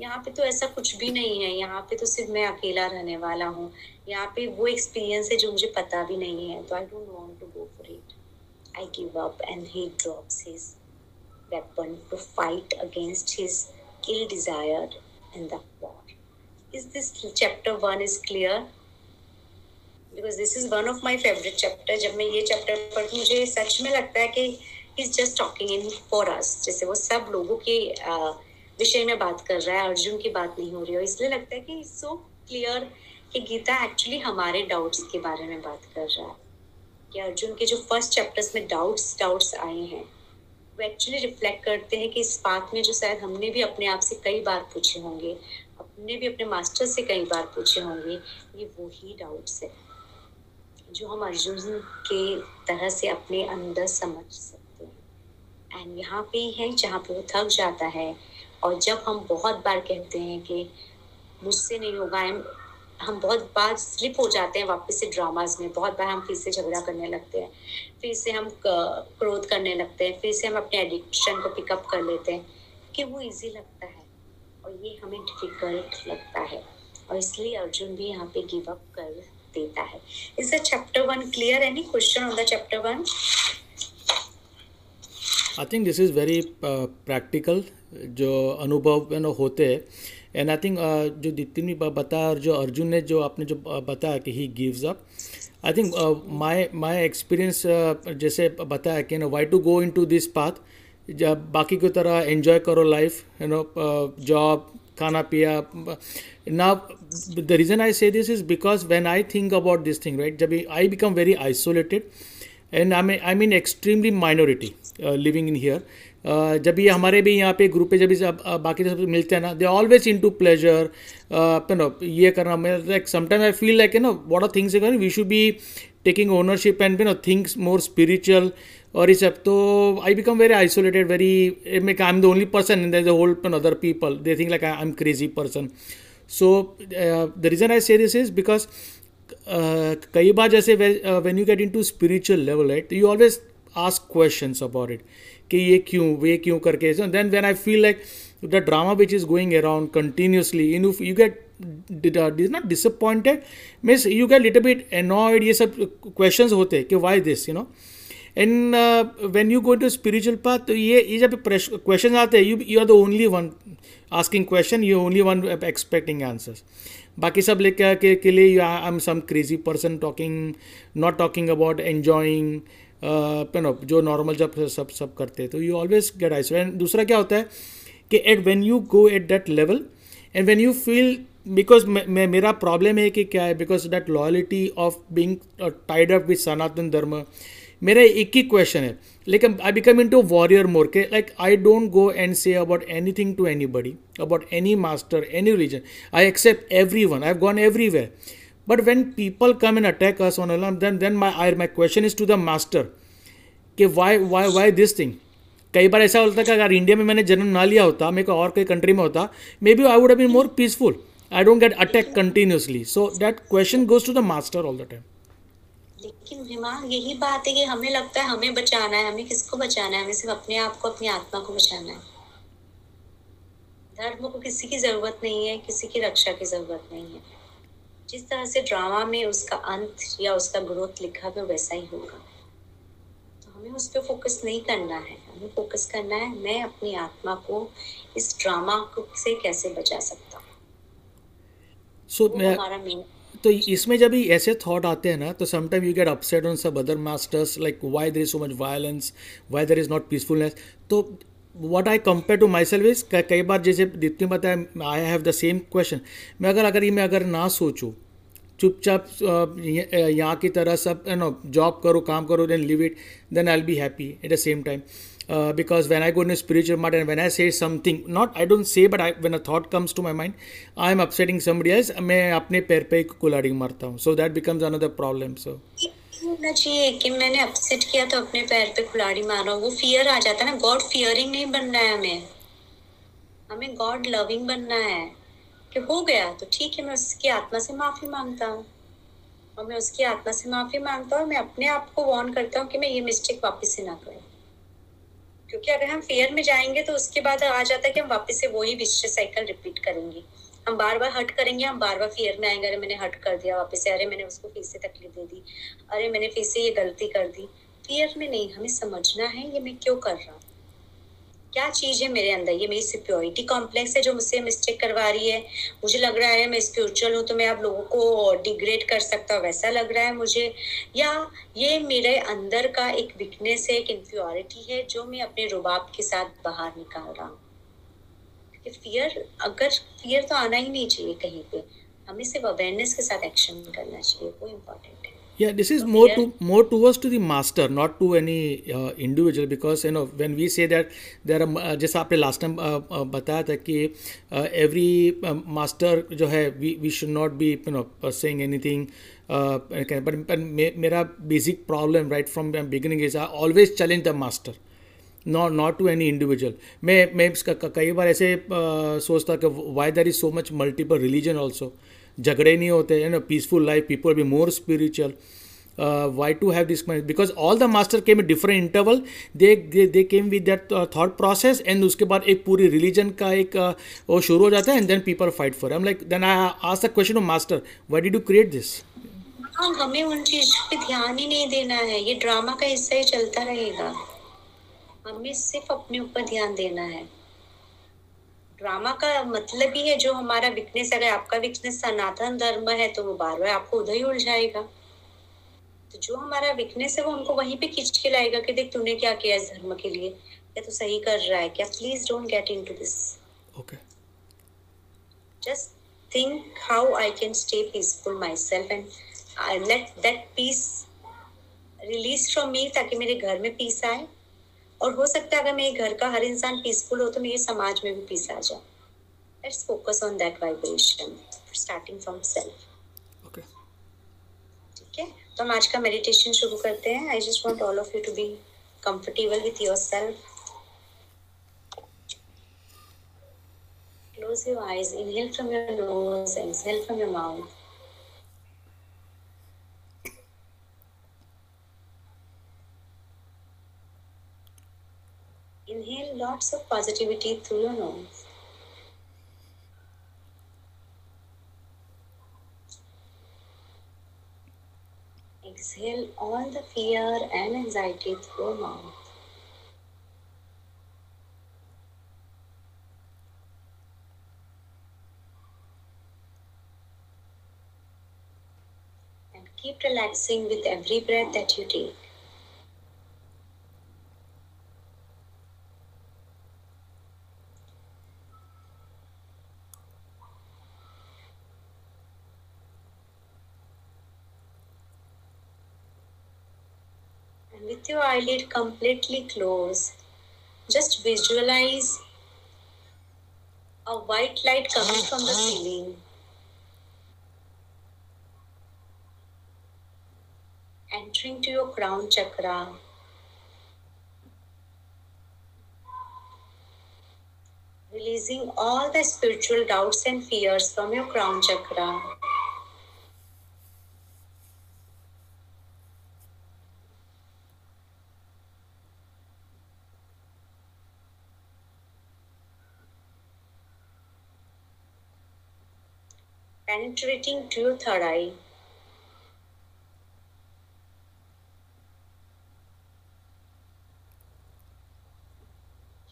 यहाँ पे तो ऐसा कुछ भी नहीं है। यहाँ पे तो सिर्फ़ मैं अकेला रहने वाला हूँ। यहाँ पे वो एक्सपीरियंस है जो मुझे पता भी नहीं है। तो I don't want to go for it I give up and he drops his weapon to fight against his kill desire in the war is this chapter one is clear because this is one of my favourite chapter जब मैं ये chapter पढ़ती मुझे सच में लगता है कि is just talking in for us जैसे वो सब लोगों के uh, विषय में बात कर रहा है, अर्जुन की बात नहीं हो रही है इसलिए लगता है कि सो क्लियर कि गीता एक्चुअली हमारे डाउट्स के बारे में बात कर रहा है। कि अर्जुन के जो फ़र्स्ट चैप्टर्स में डाउट्स डाउट्स आए हैं, वो एक्चुअली रिफ्लेक्ट करते हैं कि इस बात में जो शायद हमने भी अपने आप से कई बार पूछे होंगे, अपने भी अपने मास्टर से कई बार पूछे होंगे, ये वो ही डाउट्स है, जो हम अर्जुन के तरह से अपने अंदर समझ सकते हैं। एंड यहाँ पे ही है जहाँ पे वो थक जाता है और जब हम बहुत बार कहते हैं कि मुझसे नहीं होगा, हम बहुत बार स्लिप हो जाते हैं वापस से ड्रामाज में, बहुत बार हम फिर से झगड़ा करने लगते हैं, फिर से हम क्रोध करने लगते हैं, फिर से हम अपने एडिक्शन को पिकअप कर लेते हैं कि वो इजी लगता है और ये हमें डिफ़िकल्ट लगता है और इसलिए अर्जुन भी यहाँ पे गिव अप कर देता है। Is the chapter one clear any question on the chapter one I think this is very practical जो अनुभव ना होते हैं। एंड आई थिंक जो जितनी भी बताया और जो अर्जुन ने जो आपने जो बताया कि he gives up I think my my experience जैसे बताया कि no why to go into this path जब बाकी की तरह एंजॉय करो लाइफ यू नो जॉब खाना पिया ना the reason I say this is because when I think about this thing right जब I become very isolated and I I mean extremely minority living in here जब ये हमारे भी यहाँ पे ग्रुप पे जब भी बाकी सब मिलते हैं ना they always into pleasure no ये करना like sometime I feel like you know what are things we should be taking ownership and no things more spiritual और ये सब। तो I become very isolated very make I am the only person in the whole other people they think like I am crazy person so the reason I say this is because कई बार जैसे when you get into spiritual level right you always ask questions about it कि ये क्यों वे क्यों करके then when I feel like the drama which is going around continuously in you get not disappointed means you get little bit annoyed ये सब question होते हैं, कि why this you know and when you go to spiritual path तो ये ये जब question आते हैं you you are the only one asking question you only one expecting answers बाकी सब लेके के, के लिए you I am some crazy person talking not talking about enjoying no जो नॉर्मल जब सब सब करते हैं तो you always get ice and दूसरा क्या होता है कि at when you go at that level and when you feel because मेरा प्रॉब्लम है कि क्या है because that loyalty of being tied up with Sanatan Dharma मेरा एक ही क्वेश्चन है। लेकिन I become into warrior more के like I don't go and say about anything to anybody about any master any religion I accept everyone I have gone everywhere but when people come and attack us on then then my I my question is to the master कि why why why this thing कई बार ऐसा होता है कि अगर India में मैंने जन्म ना लिया होता, मेरे को और कई कंट्री में होता maybe I would have been more peaceful I don't get attack continuously so that question goes to the master all the time लेकिन विमा यही बात है कि हमें लगता है हमें बचाना है हमें किसको बचाना है? हमें सिर्फ़ अपने आप को अपनी आत्मा को बचाना है। धर्म को किसी की ज़रूरत नहीं है किसी की रक्षा की ज़रूरत नहीं है। जिस तरह से ड्रामा में उसका अंत या उसका ग्रोथ लिखा हुआ वैसा ही होगा। तो हमें उस पर फोकस नहीं करना है। हमें फोकस करना है मैं अपनी आत्मा को इस ड्रामा को से कैसे बचा सकता हूँ? मैं हमारा मेन तो इसमें जब भी ऐसे थॉट आते हैं ना तो sometime you get upset on सब other masters like why there is so much violence why there is not peacefulness तो what I compare to myself is कई बार जैसे जितनी बताया I have the same question मैं अगर अगर ये मैं अगर ना सोचूं, चुपचाप यहाँ की तरह सब यू नो जॉब करो, काम करो then live it then I'll be happy at the same time because when I go in spiritual mart and when I say something not I don't say but I when a thought comes to my mind I am upsetting somebody else मैं अपने पैर पे कुलाड़ी मारता हूँ। Becomes another problem so ये नहीं होना चाहिए कि मैंने अपसेट किया तो अपने पैर पे कुल्हाड़ी मारा वो फियर आ जाता है ना गॉड फियरिंग नहीं बनना है हमें। हमें गॉड लविंग बनना है। कि हो गया तो ठीक है, मैं उसकी आत्मा से माफ़ी माँगता हूँ। और मैं उसकी आत्मा से माफ़ी माँगता हूँ मैं अपने आप को वॉर्न करता हूँ कि मैं ये मिस्टेक वापस से ना करूँ। क्योंकि अगर हम फेयर में जाएँगे तो उसके बाद आ जाता है कि हम वापस से वही विश्व साइकिल रिपीट करेंगे। हम बार बार हट करेंगे, हम बार बार फेयर में आएँगे, अरे मैंने हट कर दिया वापस से, अरे मैंने उसको फिर से तकलीफ़ दे दी, अरे मैंने फिर से ये गलती कर दी। फेयर में नहीं, हमें समझना है ये मैं क्यों कर रहा हूँ? क्या चीज़ है मेरे अंदर? ये मेरी सिक्योरिटी कॉम्प्लेक्स है जो मुझसे मिस्टेक करवा रही है। मुझे लग रहा है मैं स्पिरिचुअल हूँ तो मैं आप लोगों को डिग्रेड कर सकता हूँ। वैसा लग रहा है मुझे। या ये मेरे अंदर का एक वीकनेस है, एक इंफ्योरिटी है जो मैं अपने रुबाब के साथ बाहर निकाल रहा हूँ। फियर अगर फियर तो आना ही नहीं चाहिए कहीं पे। हमें सिर्फ़ अवेयरनेस के साथ एक्शन करना चाहिए, वो important Yeah, this is more yeah. to more towards to the master, not to any uh, individual, because you know when we say that there are uh, जैसा आपने last time uh, uh, बताया था कि uh, every uh, master जो है we we should not be you know uh, saying anything. Uh, but but मे, मेरा basic problem right from the beginning is I always challenge the master. Not not to any individual मैं मैं इसका कई बार ऐसे अ, सोचता कि why there is so much multiple religion also झगड़े नहीं होते you know peaceful life people be more spiritual why to have this because all the master came different interval they they came with that thought process and उसके बाद एक पूरी religion का एक वो शुरू हो जाता है and then people fight for em like then I ask the question of master why did you create this हमें उन चीज़ पे ध्यान ही नहीं देना है। ये ड्रामा का हिस्सा ही चलता रहेगा। हमें सिर्फ़ अपने ऊपर ध्यान देना है। ड्रामा का मतलब ही है जो हमारा वीकनेस अगर आपका वीकनेस सनातन धर्म है तो वो बार बार आपको उधर ही उलझाएगा तो जो हमारा वीकनेस है वो हमको वहीं पे खींच के लाएगा कि देख तूने क्या किया इस धर्म के लिए? क्या तू सही कर रहा है क्या? Please don't get into this okay just think how I can stay peaceful myself and I let that peace release from me ताकि मेरे घर में पीस आए। और हो सकता है अगर मेरे घर का हर इंसान पीसफुल हो तो मेरे समाज में भी पीस आ जाए। Let's focus on that vibration starting from self okay ठीक है? तो हम आज का मेडिटेशन शुरू करते हैं। I just want all of you to be comfortable with yourself Close your eyes, inhale from your nose, exhale from your mouth. Inhale lots of positivity through your nose. Exhale all the fear and anxiety through your mouth. and keep relaxing with every breath that you take. And with your eyelid completely closed, just visualize a white light coming from the ceiling. entering to your crown chakra. Releasing all the spiritual doubts and fears from your crown chakra. Penetrating to your third eye.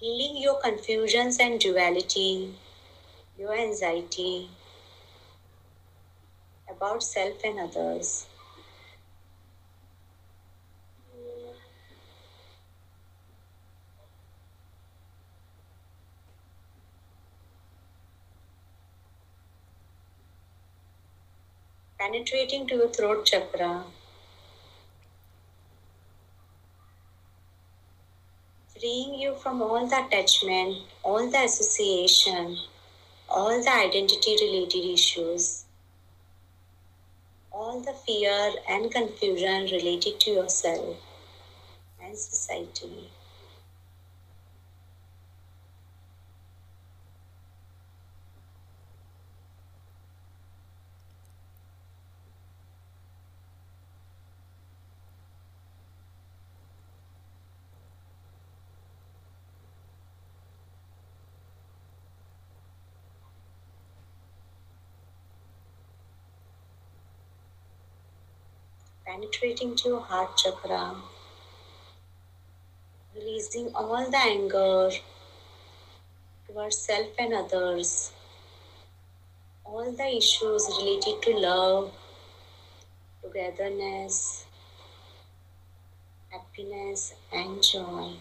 healing your confusions and duality, your anxiety about self and others. Penetrating to your throat chakra. freeing you from all the attachment, all the association, all the identity related issues, all the fear and confusion related to yourself and society. Penetrating to your heart chakra, releasing all the anger towards self and others, all the issues related to love, togetherness, happiness, and joy.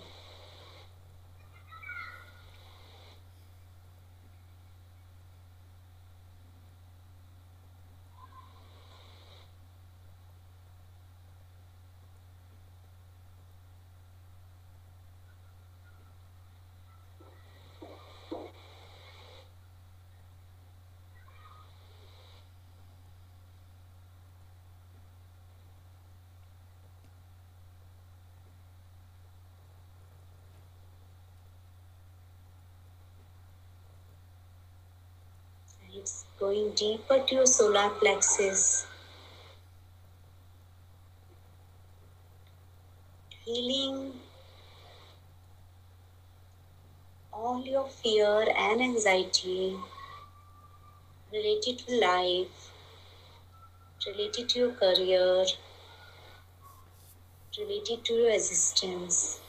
It's going deeper to your solar plexus. Healing all your fear and anxiety related to life, related to your career, related to your existence.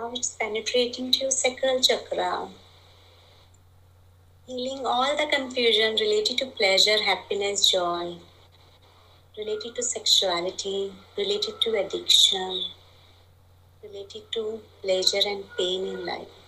Now it's penetrating to your sacral chakra, healing all the confusion related to pleasure, happiness, joy, related to sexuality, related to addiction, related to pleasure and pain in life.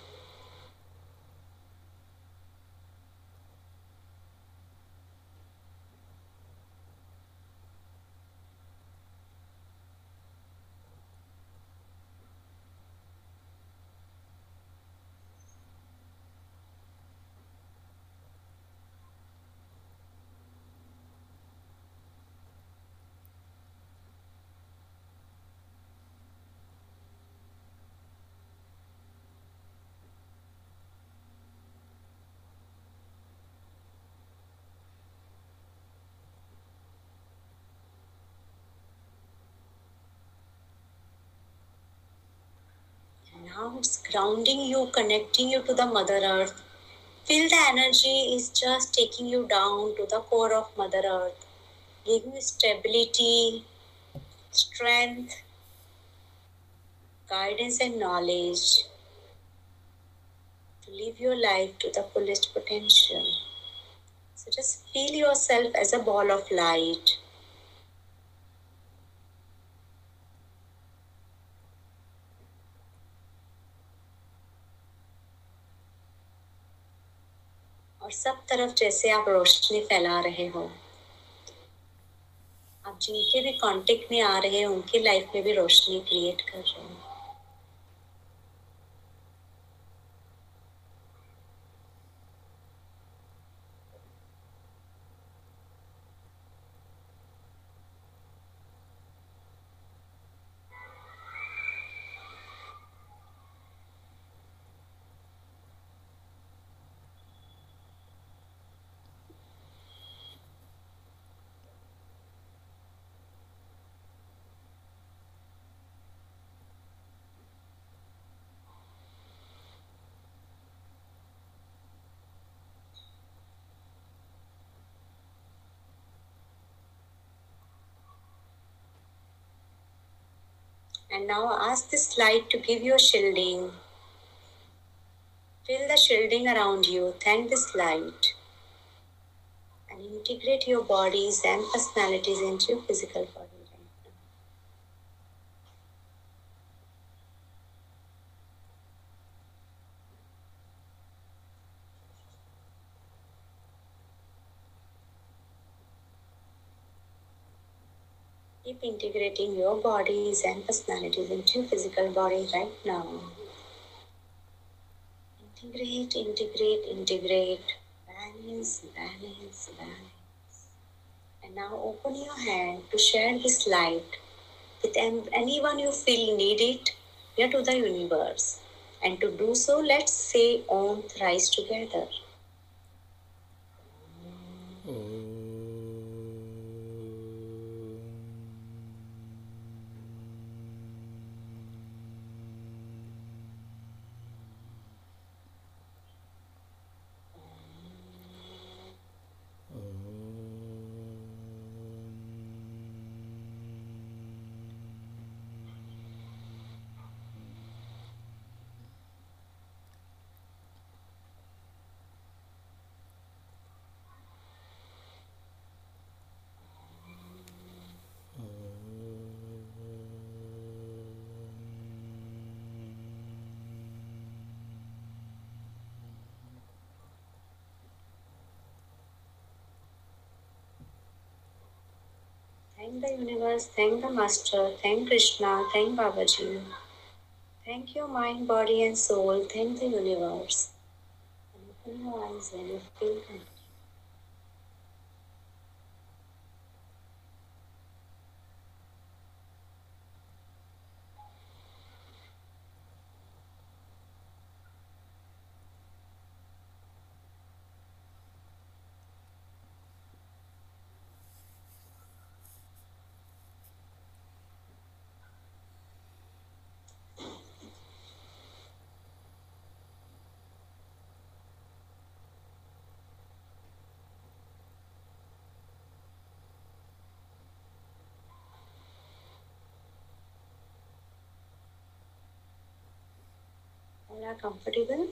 Now it's grounding you, connecting you to the Mother Earth. Feel the energy is just taking you down to the core of Mother Earth, giving you stability, strength, guidance, and knowledge to live your life to the fullest potential. So just feel yourself as a ball of light. और सब तरफ़ जैसे आप रोशनी फैला रहे हो। आप जिनके भी कांटेक्ट में आ रहे हैं, उनकी लाइफ में भी रोशनी क्रिएट कर रहे हो। And now ask this light to give you a shielding. Feel the shielding around you. Thank this light. And integrate your bodies and personalities into your physical body right now. Keep integrating your bodies and personalities into your physical body right now. Integrate, integrate, integrate. Balance, balance, balance. And now open your hand to share this light with anyone you feel need it here to the universe. And to do so, let's say Om thrice together. Oh. Thank the universe, thank the master, thank Krishna, thank Babaji. Thank your mind, body, and soul. Thank the universe. And open your eyes when you feel complete. All are comfortable?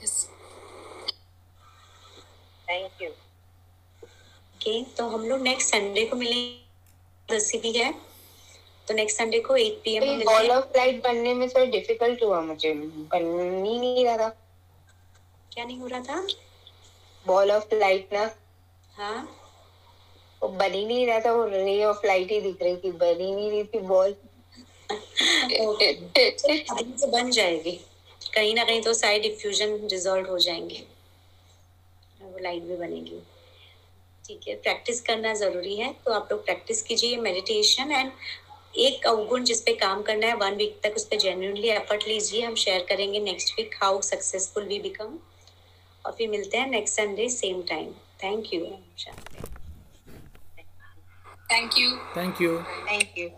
Yes. Thank you okay तो हम लोग next Sunday को मिलेंगे भी है। तो next Sunday को eight P M ball of light बनने में थोड़ा डिफ़िकल्ट हुआ मुझे। बन नहीं रहा था। क्या नहीं हो रहा था? बॉल ऑफ़ लाइट ना? हाँ। वो बन नहीं रहा था वो रे ऑफ़ लाइट ही दिख रही थी बन नहीं रही थी बॉल अभी से बन जाएगी। कहीं ना कहीं तो साइड डिफ्यूजन रिजॉल्व हो जाएँगे। वो लाइट भी बनेगी। ठीक है प्रैक्टिस करना ज़रूरी है। तो आप लोग प्रैक्टिस कीजिए मेडिटेशन एंड एक अवगुण जिस पे काम करना है वन वीक तक उस पर जेन्यूनली एफर्ट लीजिए। हम शेयर करेंगे next week how successful we become और फिर मिलते हैं next Sunday same time thank you thank you thank you thank you.